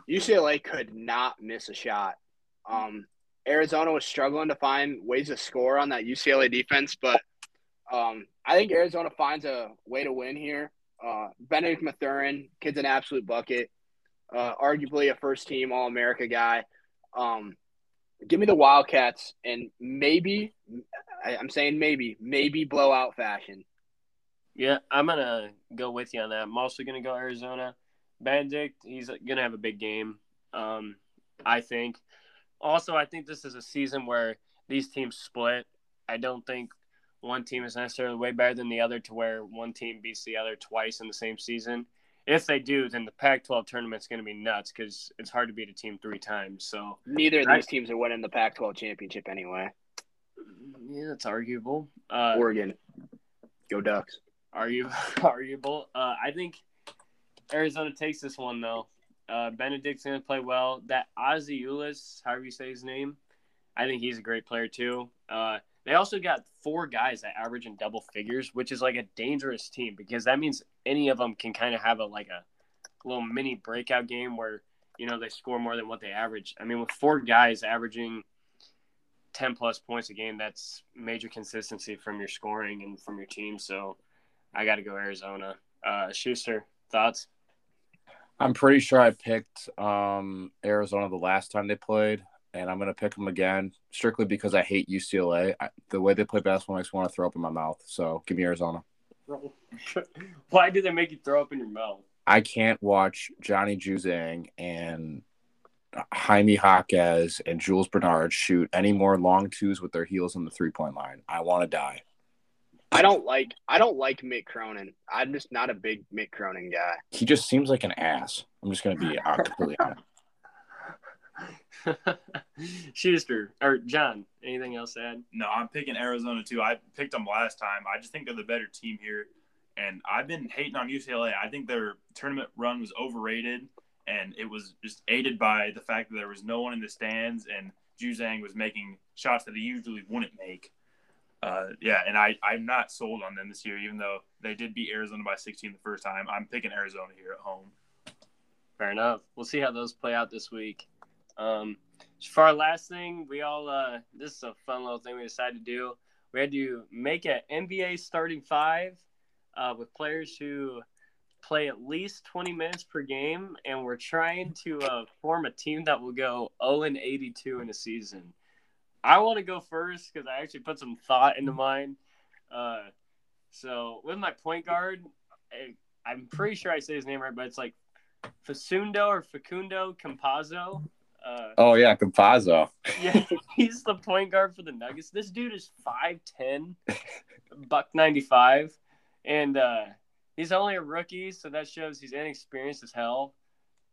Speaker 3: UCLA could not miss a shot. Um, Arizona was struggling to find ways to score on that UCLA defense, but um, I think Arizona finds a way to win here. Uh, Bennedict Mathurin, kid's an absolute bucket. Uh, arguably a first team All America guy. Um, give me the Wildcats and maybe, I'm saying maybe, maybe blowout fashion.
Speaker 1: Yeah, I'm gonna go with you on that. I'm also gonna go Arizona. Bennedict, he's gonna have a big game. Um, I think. Also, I think this is a season where these teams split. I don't think one team is necessarily way better than the other to where one team beats the other twice in the same season. If they do, then the Pac-12 tournament's going to be nuts because it's hard to beat a team three times. So
Speaker 3: neither of these teams are winning the Pac-12 championship anyway.
Speaker 1: Yeah, that's arguable. Uh,
Speaker 3: Oregon, go Ducks.
Speaker 1: Argue, arguable. Uh, I think Arizona takes this one though. Uh, Bennedict's going to play well. That Ozzy Ulis, however you say his name, I think he's a great player too. Uh, they also got four guys that average in double figures, which is like a dangerous team because that means any of them can kind of have a like a little mini breakout game where you know they score more than what they average. I mean, with four guys averaging ten plus points a game, that's major consistency from your scoring and from your team. So I got to go Arizona. Uh, Schuster, thoughts?
Speaker 2: I'm pretty sure I picked um, Arizona the last time they played and I'm going to pick them again strictly because I hate UCLA. I, the way they play basketball makes me want to throw up in my mouth. So give me Arizona.
Speaker 1: Why do they make you throw up in your mouth?
Speaker 2: I can't watch Johnny Juzang and Jaime Jaquez and Jules Bernard shoot any more long twos with their heels on the three point line. I want to die.
Speaker 3: I don't like I don't like Mick Cronin. I'm just not a big Mick Cronin guy.
Speaker 2: He just seems like an ass. I'm just gonna be completely honest.
Speaker 1: Schuster or John, anything else to add?
Speaker 4: No, I'm picking Arizona too. I picked them last time. I just think they're the better team here. And I've been hating on UCLA. I think their tournament run was overrated, and it was just aided by the fact that there was no one in the stands, and Juzang was making shots that he usually wouldn't make. Uh, yeah, and I, I'm not sold on them this year, even though they did beat Arizona by 16 the first time. I'm picking Arizona here at home.
Speaker 1: Fair enough. We'll see how those play out this week. Um, for our last thing, we all uh, this is a fun little thing we decided to do. We had to make an NBA starting five uh, with players who play at least 20 minutes per game, and we're trying to uh, form a team that will go 0 and 82 in a season. I want to go first because I actually put some thought into mine. Uh, so with my point guard, I, I'm pretty sure I say his name right, but it's like Facundo or Facundo Campazzo.
Speaker 2: Uh, oh yeah, Campazzo.
Speaker 1: yeah, he's the point guard for the Nuggets. This dude is five ten, buck ninety five, and uh, he's only a rookie, so that shows he's inexperienced as hell.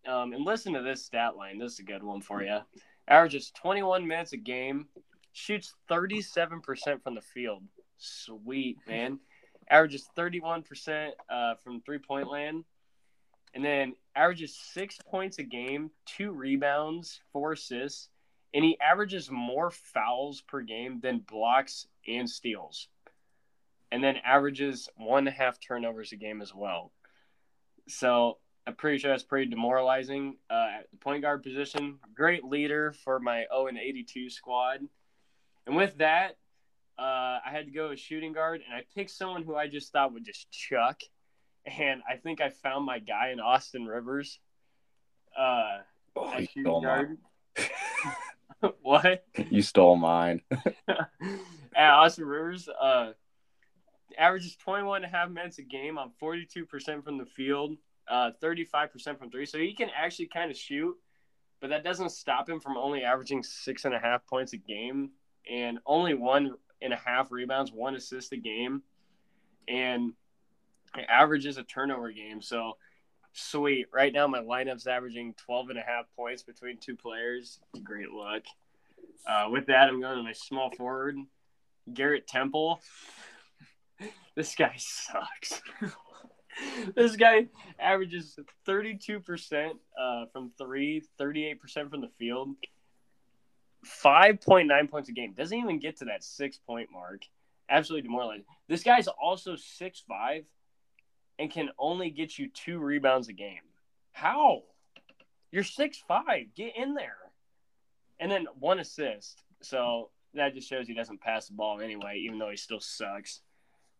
Speaker 1: Um, and listen to this stat line. This is a good one for you. Averages twenty one minutes a game, shoots thirty seven percent from the field. Sweet man. Averages thirty one percent uh, from three point land and then averages six points a game, two rebounds, four assists, and he averages more fouls per game than blocks and steals. And then averages one and a half turnovers a game as well. So I'm pretty sure that's pretty demoralizing. Uh, at the point guard position, great leader for my 0 and 82 squad. And with that, uh, I had to go with shooting guard, and I picked someone who I just thought would just chuck and I think I found my guy in Austin Rivers. Uh,
Speaker 2: oh, you stole mine.
Speaker 1: what?
Speaker 2: You stole mine.
Speaker 1: at Austin Rivers, uh, averages 21 and a half minutes a game on 42% from the field, uh, 35% from three. So he can actually kind of shoot, but that doesn't stop him from only averaging six and a half points a game and only one and a half rebounds, one assist a game. And It averages a turnover game. So sweet. Right now, my lineup's averaging 12 and a half points between two players. Great luck. Uh, with that, I'm going to my small forward, Garrett Temple. This guy sucks. this guy averages 32% uh, from three, 38% from the field, 5.9 points a game. Doesn't even get to that six point mark. Absolutely demoralizing. This guy's also six five and can only get you two rebounds a game. How? You're six five. Get in there. And then one assist. So that just shows he doesn't pass the ball anyway, even though he still sucks.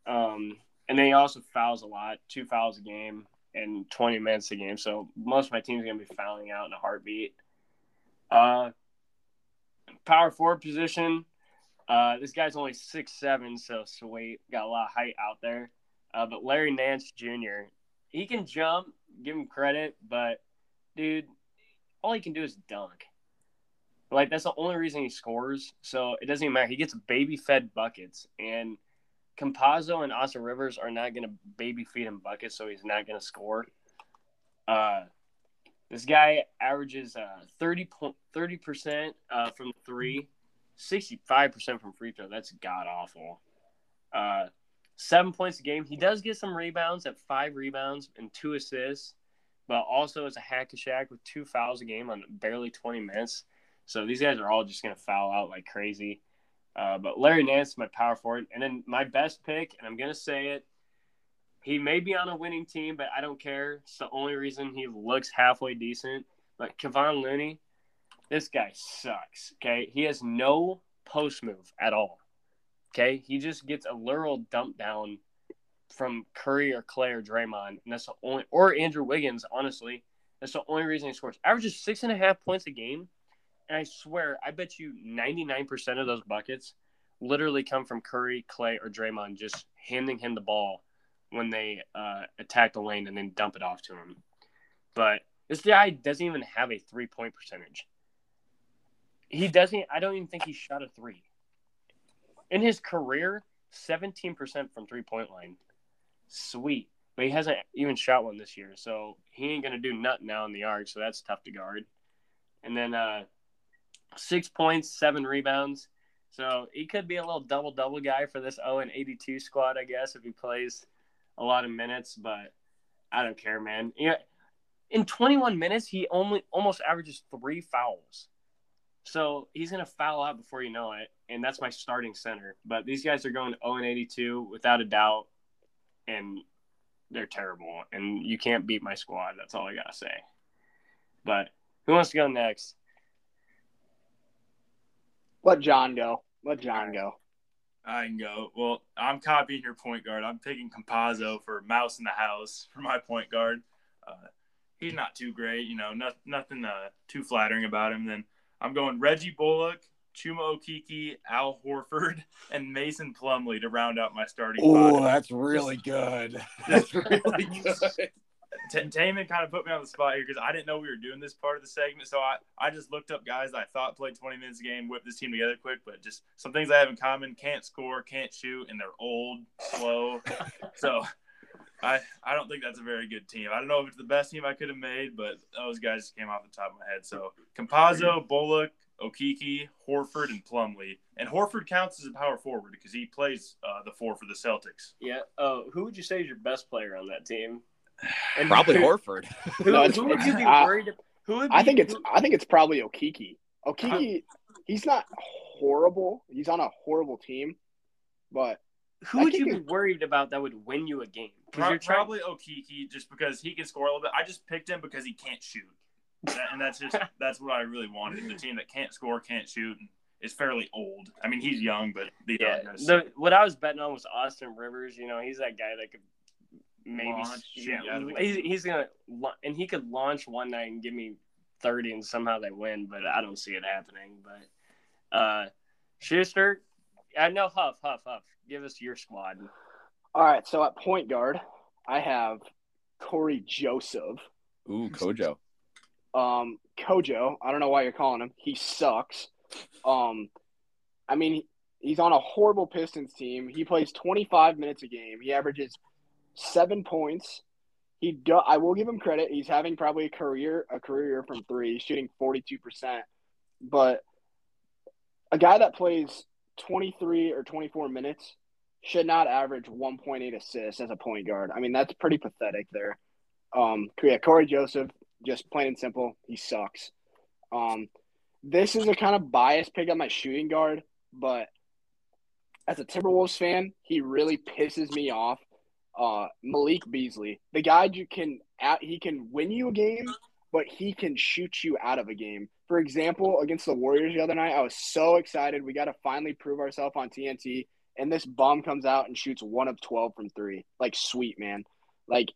Speaker 1: Um, and then he also fouls a lot, two fouls a game and 20 minutes a game. So most of my team's to be fouling out in a heartbeat. Uh, power forward position. Uh, this guy's only six seven, so sweet. Got a lot of height out there. Uh, but Larry Nance Jr. He can jump. Give him credit, but dude, all he can do is dunk. Like that's the only reason he scores. So it doesn't even matter. He gets baby fed buckets, and Campazzo and Austin Rivers are not going to baby feed him buckets, so he's not going to score. Uh, this guy averages uh, 30 percent uh, from three, 65 percent from free throw. That's god awful. Uh, seven points a game. He does get some rebounds at five rebounds and two assists, but also is a hack a shack with two fouls a game on barely 20 minutes. So these guys are all just going to foul out like crazy. Uh, but Larry Nance my power forward. And then my best pick, and I'm to say it, he may be on a winning team, but I don't care. It's the only reason he looks halfway decent. But Kevon Looney, this guy sucks. Okay. He has no post move at all. Okay. He just gets a literal dump down from Curry or Clay or Draymond. And that's the only, or Andrew Wiggins, honestly. That's the only reason he scores. Averages six and a half points a game and I swear, I bet you 99% of those buckets literally come from Curry, Clay, or Draymond just handing him the ball when they uh, attack the lane and then dump it off to him. But this guy doesn't even have a three point percentage. He doesn't, I don't even think he shot a three. In his career, 17% from three point line. Sweet. But he hasn't even shot one this year. So he ain't going to do nothing now in the arc. So that's tough to guard. And then uh, six points, seven rebounds. So he could be a little double double guy for this 0 and 82 squad, I guess, if he plays a lot of minutes. But I don't care, man. Yeah, in 21 minutes, he only almost averages three fouls. So he's gonna foul out before you know it, and that's my starting center. But these guys are going 0 and 82 without a doubt, and they're terrible. And you can't beat my squad. That's all I gotta say. But who wants to go next?
Speaker 3: Let John go. Let John go.
Speaker 4: I can go. Well, I'm copying your point guard. I'm picking Campazzo for Mouse in the House for my point guard. Uh, he's not too great, you know, not, nothing uh, too flattering about him. Then I'm going Reggie Bullock, Chuma Okeke, Al Horford, and Mason Plumlee to round out my starting.
Speaker 2: Oh, that's really good.
Speaker 4: That's really good. T- Taman kind of put me on the spot here because I didn't know we were doing this part of the segment. So I, I just looked up guys I thought played 20 minutes a game, whipped this team together quick, but just some things I have in common can't score, can't shoot, and they're old, slow. so I, I don't think that's a very good team. I don't know if it's the best team I could have made, but those guys came off the top of my head. So Campazzo, Bullock, Okeke, Horford, and Plumlee. And Horford counts as a power forward because he plays uh, the four for the Celtics.
Speaker 1: Yeah. Oh, who would you say is your best player on that team?
Speaker 2: And probably Horford.
Speaker 1: Who, no, who would you be worried? who would be,
Speaker 3: I think it's I think it's probably Okiki. Okeke, he's not horrible. He's on a horrible team, but
Speaker 1: who would you be worried about that would win you a game?
Speaker 4: Pro- you're trying... probably Okeke, just because he can score a little bit. I just picked him because he can't shoot, and that's just that's what I really wanted. The team that can't score, can't shoot, and is fairly old. I mean, he's young, but the
Speaker 1: yeah. The, what I was betting on was Austin Rivers. You know, he's that guy that could maybe launch, yeah, he's, he's gonna and he could launch one night and give me 30 and somehow they win but i don't see it happening but uh schuster i know huff huff huff give us your squad.
Speaker 3: All right so at point guard i have cory joseph.
Speaker 2: Ooh kojo.
Speaker 3: Um kojo i don't know why you're calling him. He sucks. Um i mean he's on a horrible pistons team. He plays 25 minutes a game. He averages seven points. He do, I will give him credit. He's having probably a career a career from three. Shooting forty two percent, but a guy that plays twenty three or twenty four minutes should not average one point eight assists as a point guard. I mean that's pretty pathetic there. Um, yeah, Cory Joseph, just plain and simple, he sucks. Um, this is a kind of biased pick on my shooting guard, but as a Timberwolves fan, he really pisses me off. Uh, Malik Beasley, the guy you can he can win you a game, but he can shoot you out of a game. For example, against the Warriors the other night, I was so excited. We got to finally prove ourselves on TNT, and this bum comes out and shoots one of twelve from three. Like sweet man, like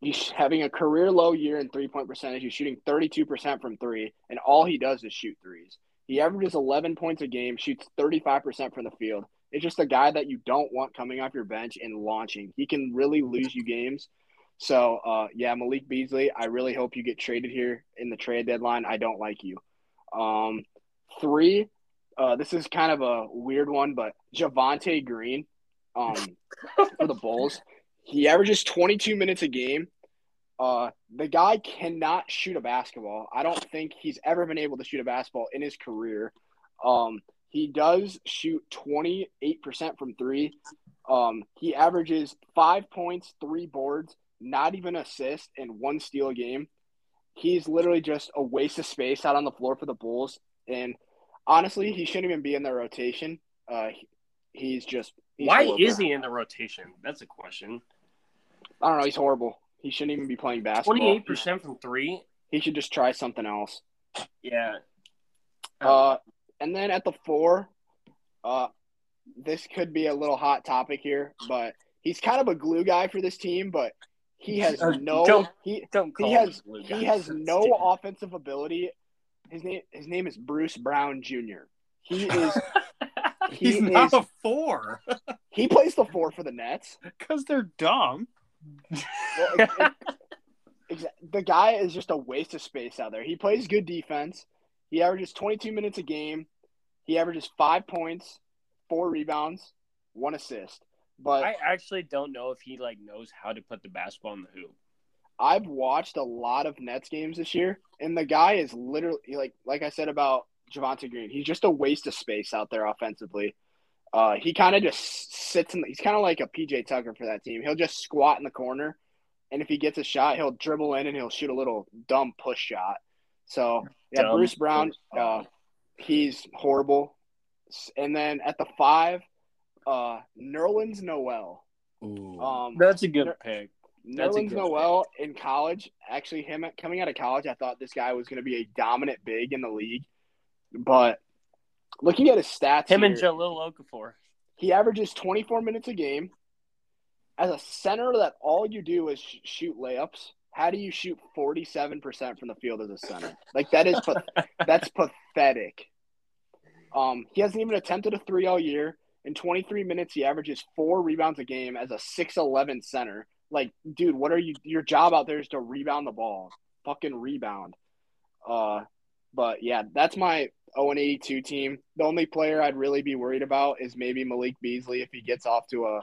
Speaker 3: he's having a career low year in three point percentage. He's shooting 32% from three, and all he does is shoot threes. He averages 11 points a game, shoots 35% from the field. It's just a guy that you don't want coming off your bench and launching. He can really lose you games. So, uh, yeah, Malik Beasley, I really hope you get traded here in the trade deadline. I don't like you. Um, three, uh, this is kind of a weird one, but Javonte Green um, for the Bulls. He averages 22 minutes a game. Uh, the guy cannot shoot a basketball. I don't think he's ever been able to shoot a basketball in his career. Um, he does shoot 28% from three. Um, he averages five points, three boards, not even assist, and one steal a game. He's literally just a waste of space out on the floor for the Bulls. And honestly, he shouldn't even be in the rotation. Uh, he's just. He's
Speaker 1: Why
Speaker 3: horrible.
Speaker 1: is he in the rotation? That's a question.
Speaker 3: I don't know. He's horrible. He shouldn't even be playing basketball.
Speaker 1: Twenty-eight percent from three.
Speaker 3: He should just try something else.
Speaker 1: Yeah.
Speaker 3: Uh, and then at the four, uh, this could be a little hot topic here, but he's kind of a glue guy for this team. But he has
Speaker 1: Uh,
Speaker 3: no
Speaker 1: don't-
Speaker 3: he
Speaker 1: don't call
Speaker 3: he has he has no
Speaker 1: stupid.
Speaker 3: offensive ability. His name his name is Bruce Brown Jr. He is he
Speaker 2: He's not
Speaker 3: is
Speaker 2: a four
Speaker 3: he plays the four for the Nets.
Speaker 2: because they're dumb.
Speaker 3: Well, it- it- exa- the guy is just a waste of space out there. He plays good defense. He averages 22 minutes a game. He averages five points, four rebounds, one assist. But
Speaker 1: I actually don't know if he like knows how to put the basketball in the hoop.
Speaker 3: I've watched a lot of Nets games this year, and the guy is literally like like I said about Javonte Green. He's just a waste of space out there offensively. Uh, he kind of just sits in. The, he's kind of like a PJ Tucker for that team. He'll just squat in the corner, and if he gets a shot, he'll dribble in and he'll shoot a little dumb push shot. So yeah,
Speaker 1: Dumb
Speaker 3: Bruce Brown, uh, he's horrible. And then at the five, uh, Nerlens Noel.
Speaker 2: Ooh.
Speaker 3: Um,
Speaker 1: That's a good
Speaker 3: Ner-
Speaker 1: pick. That's
Speaker 3: Nerlens
Speaker 1: good
Speaker 3: Noel in college, actually, him coming out of college, I thought this guy was going to be a dominant big in the league. But looking at his stats,
Speaker 1: Him and
Speaker 3: here,
Speaker 1: Jahlil Okafor.
Speaker 3: he averages 24 minutes a game. As a center, that all you do is sh- shoot layups. How do you shoot 47% from the field as a center? Like that is that's pathetic. Um, he hasn't even attempted a three all year. In 23 minutes, he averages four rebounds a game as a 6'11 center. Like, dude, what are you? Your job out there is to rebound the ball. Fucking rebound. Uh, but yeah, that's my 0 82 team. The only player I'd really be worried about is maybe Malik Beasley if he gets off to a.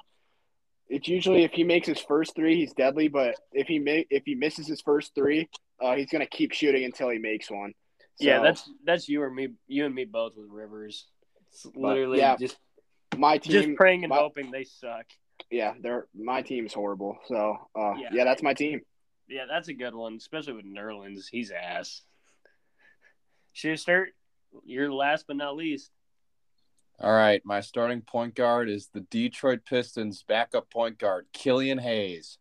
Speaker 3: It's usually if he makes his first three, he's deadly. But if he ma- if he misses his first three, uh, he's gonna keep shooting until he makes one.
Speaker 1: Yeah, that's that's you or me, you and me both with Rivers. It's literally
Speaker 3: yeah,
Speaker 1: just
Speaker 3: my team.
Speaker 1: just praying and
Speaker 3: my-
Speaker 1: hoping they suck.
Speaker 3: yeah, they're my team's horrible. So uh,
Speaker 1: Yeah.
Speaker 3: yeah. that's my team.
Speaker 1: Yeah, that's a good one, especially with Nerlens. He's ass. Schuster, you're last but not least.
Speaker 2: All right, my starting point guard is the Detroit Pistons backup point guard, Killian Hayes.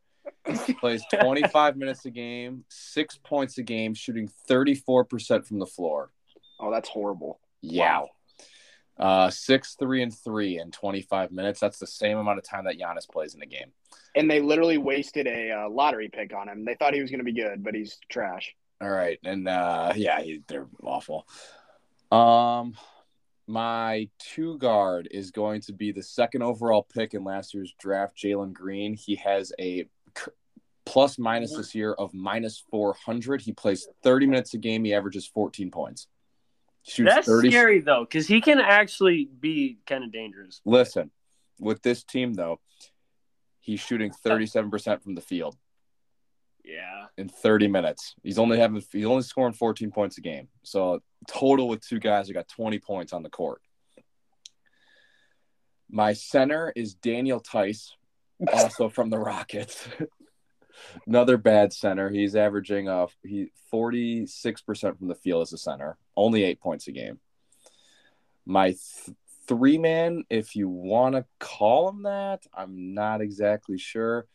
Speaker 2: He plays 25 minutes a game, six points a game, shooting 34% from the floor.
Speaker 3: Oh, that's horrible.
Speaker 2: Yeah. Uh, six, three, and three in 25 minutes. That's the same amount of time that Giannis plays in a game.
Speaker 3: And they literally wasted a uh, lottery pick on him. They thought he was going to be good, but he's trash.
Speaker 2: All right, and uh, yeah, he, they're awful. Um, my two guard is going to be the second overall pick in last year's draft, Jalen Green. He has a minus this year of minus 400. He plays 30 minutes a game. He averages 14 points. Shoots
Speaker 1: That's
Speaker 2: 30.
Speaker 1: scary though, because he can actually be kind of dangerous.
Speaker 2: Listen, with this team though, He's shooting 37% from the field
Speaker 1: Yeah.
Speaker 2: in 30 minutes. He's only having he's only scoring 14 points a game. So total with two guys who got 20 points on the court. My center is Daniel Theis, also from the Rockets. Another bad center. He's averaging uh he 46% from the field as a center, only 8 points a game. My th- three man, if you want to call him that, I'm not exactly sure.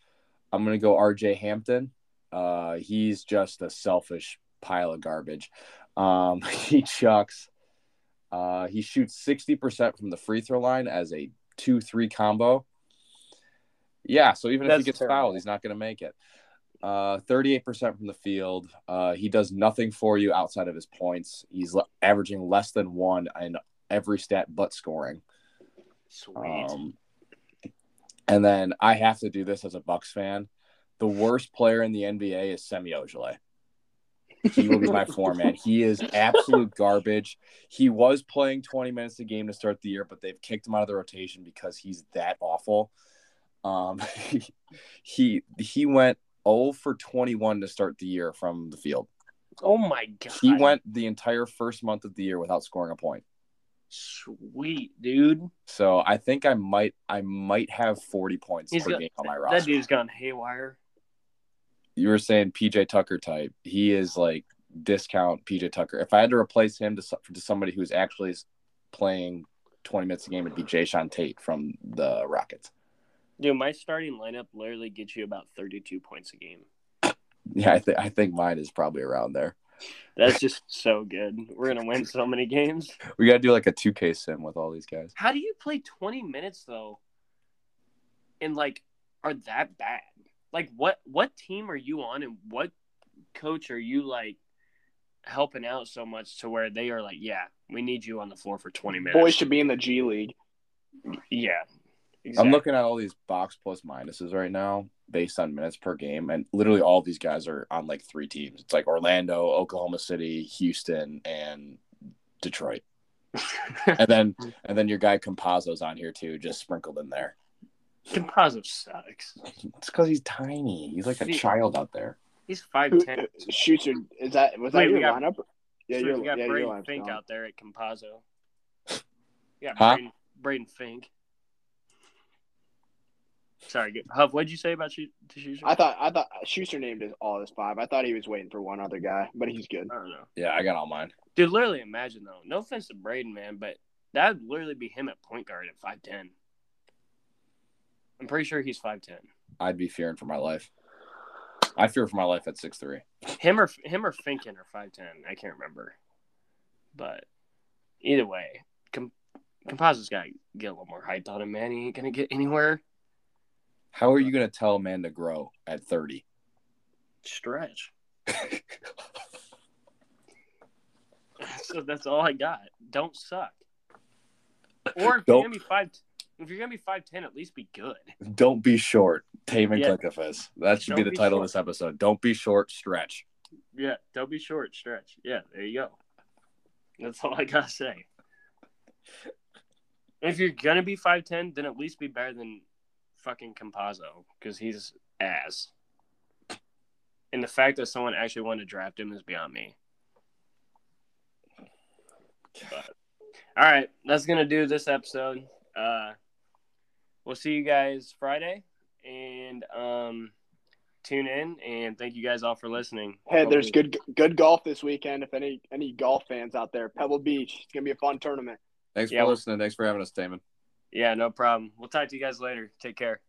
Speaker 2: I'm going to go RJ Hampton. Uh, he's just a selfish pile of garbage. Um, he chucks. Uh, he shoots 60% from the free throw line as a 2 3 combo. Yeah, so even if he gets
Speaker 1: terrible.
Speaker 2: fouled, he's not going to make it. Uh, 38% from the field. Uh, he does nothing for you outside of his points. He's le- averaging less than one in every stat but scoring.
Speaker 1: Sweet.
Speaker 2: Um, and then I have to do this as a Bucks fan. The worst player in the NBA is Semi Ojeleye. He will be my four man. He is absolute garbage. He was playing 20 minutes a game to start the year, but they've kicked him out of the rotation because he's that awful. Um, he he, he went 0 for 21 to start the year from the field.
Speaker 1: oh my god.
Speaker 2: He went the entire first month of the year without scoring a point.
Speaker 1: Sweet, dude.
Speaker 2: So I think I might I might have 40 points
Speaker 1: He's
Speaker 2: per
Speaker 1: got-
Speaker 2: game on my roster.
Speaker 1: That dude's gone haywire.
Speaker 2: You were saying PJ Tucker type. He is like discount PJ Tucker. If I had to replace him to, to somebody who's actually playing 20 minutes a game, it'd be Jae'Sean Tate from the Rockets.
Speaker 1: Dude, my starting lineup literally gets you about 32 points a game.
Speaker 2: Yeah, I think I think mine is probably around there.
Speaker 1: That's just so good. We're gonna win so many games.
Speaker 2: We got to do like a 2K sim with all these guys.
Speaker 1: How do you play 20 minutes though? And like, are that bad? Like, what what team are you on, and what coach are you like helping out so much to where they are like, yeah, we need you on the floor for 20 minutes.
Speaker 3: Boys should be in the G League.
Speaker 1: yeah.
Speaker 2: I'm looking at all these box plus minuses right now based on minutes per game, and literally all these guys are on like three teams. It's like Orlando, Oklahoma City, Houston, and Detroit. and then and then your guy Campazzo's on here too, just sprinkled in there.
Speaker 1: Campazzo sucks.
Speaker 2: It's because he's tiny. He's like a
Speaker 1: See-
Speaker 2: child out there.
Speaker 1: He's 5'10.
Speaker 3: Uh, shooter, is that was that
Speaker 1: Wait, we
Speaker 3: your
Speaker 1: got-
Speaker 3: lineup? Yeah,
Speaker 1: so
Speaker 3: your,
Speaker 1: we got
Speaker 3: yeah, your
Speaker 1: Braden
Speaker 3: lineup's
Speaker 1: Fink
Speaker 3: gone.
Speaker 1: out there at Campazzo. Yeah,
Speaker 2: Huh?
Speaker 1: Braden, Braden Fink. Sorry, good. Huff, what'd you say about you to Schuster?
Speaker 3: I thought I thought Schuster named his all his five. I thought he was waiting for one other guy, but he's good.
Speaker 1: I don't know.
Speaker 2: Yeah, I got all mine.
Speaker 1: Dude, literally imagine though. No offense to Braden, man, but that would literally be him at point guard at five ten. I'm pretty sure he's five ten.
Speaker 2: I'd be fearing for my life. I fear for my life at six three.
Speaker 1: Him or him or Finken or five ten. I can't remember, but either way, Com- Campazzo's got to get a little more hype on him, man. He ain't gonna get anywhere.
Speaker 2: How are you gonna tell a man to grow at thirty?
Speaker 1: Stretch. so that's all I got. Don't suck. Or if
Speaker 2: Don't-
Speaker 1: you're gonna be five, if you're gonna be five ten, at least be good.
Speaker 2: Don't be short. Taven
Speaker 1: Yeah.
Speaker 2: Klikafis. That should be
Speaker 1: Don't
Speaker 2: the
Speaker 1: be
Speaker 2: title
Speaker 1: short.
Speaker 2: of this episode. Don't be short. Stretch.
Speaker 1: Yeah, don't be short. Stretch. Yeah, there you go. That's all I gotta say. If you're gonna be five ten, then at least be better than fucking Campazzo because he's ass. And the fact that someone actually wanted to draft him is beyond me. But, all right, that's gonna do this episode. Uh, we'll see you guys Friday, and um, tune in. And thank you guys all for listening.
Speaker 3: Hey, there's
Speaker 1: Hopefully-
Speaker 3: good good golf this weekend. If any any golf fans out there, Pebble Beach, it's gonna be a fun tournament.
Speaker 2: Thanks
Speaker 1: Yeah,
Speaker 2: for listening. Thanks for having us, Taman.
Speaker 1: Yeah, no problem. We'll talk to you guys later. Take care.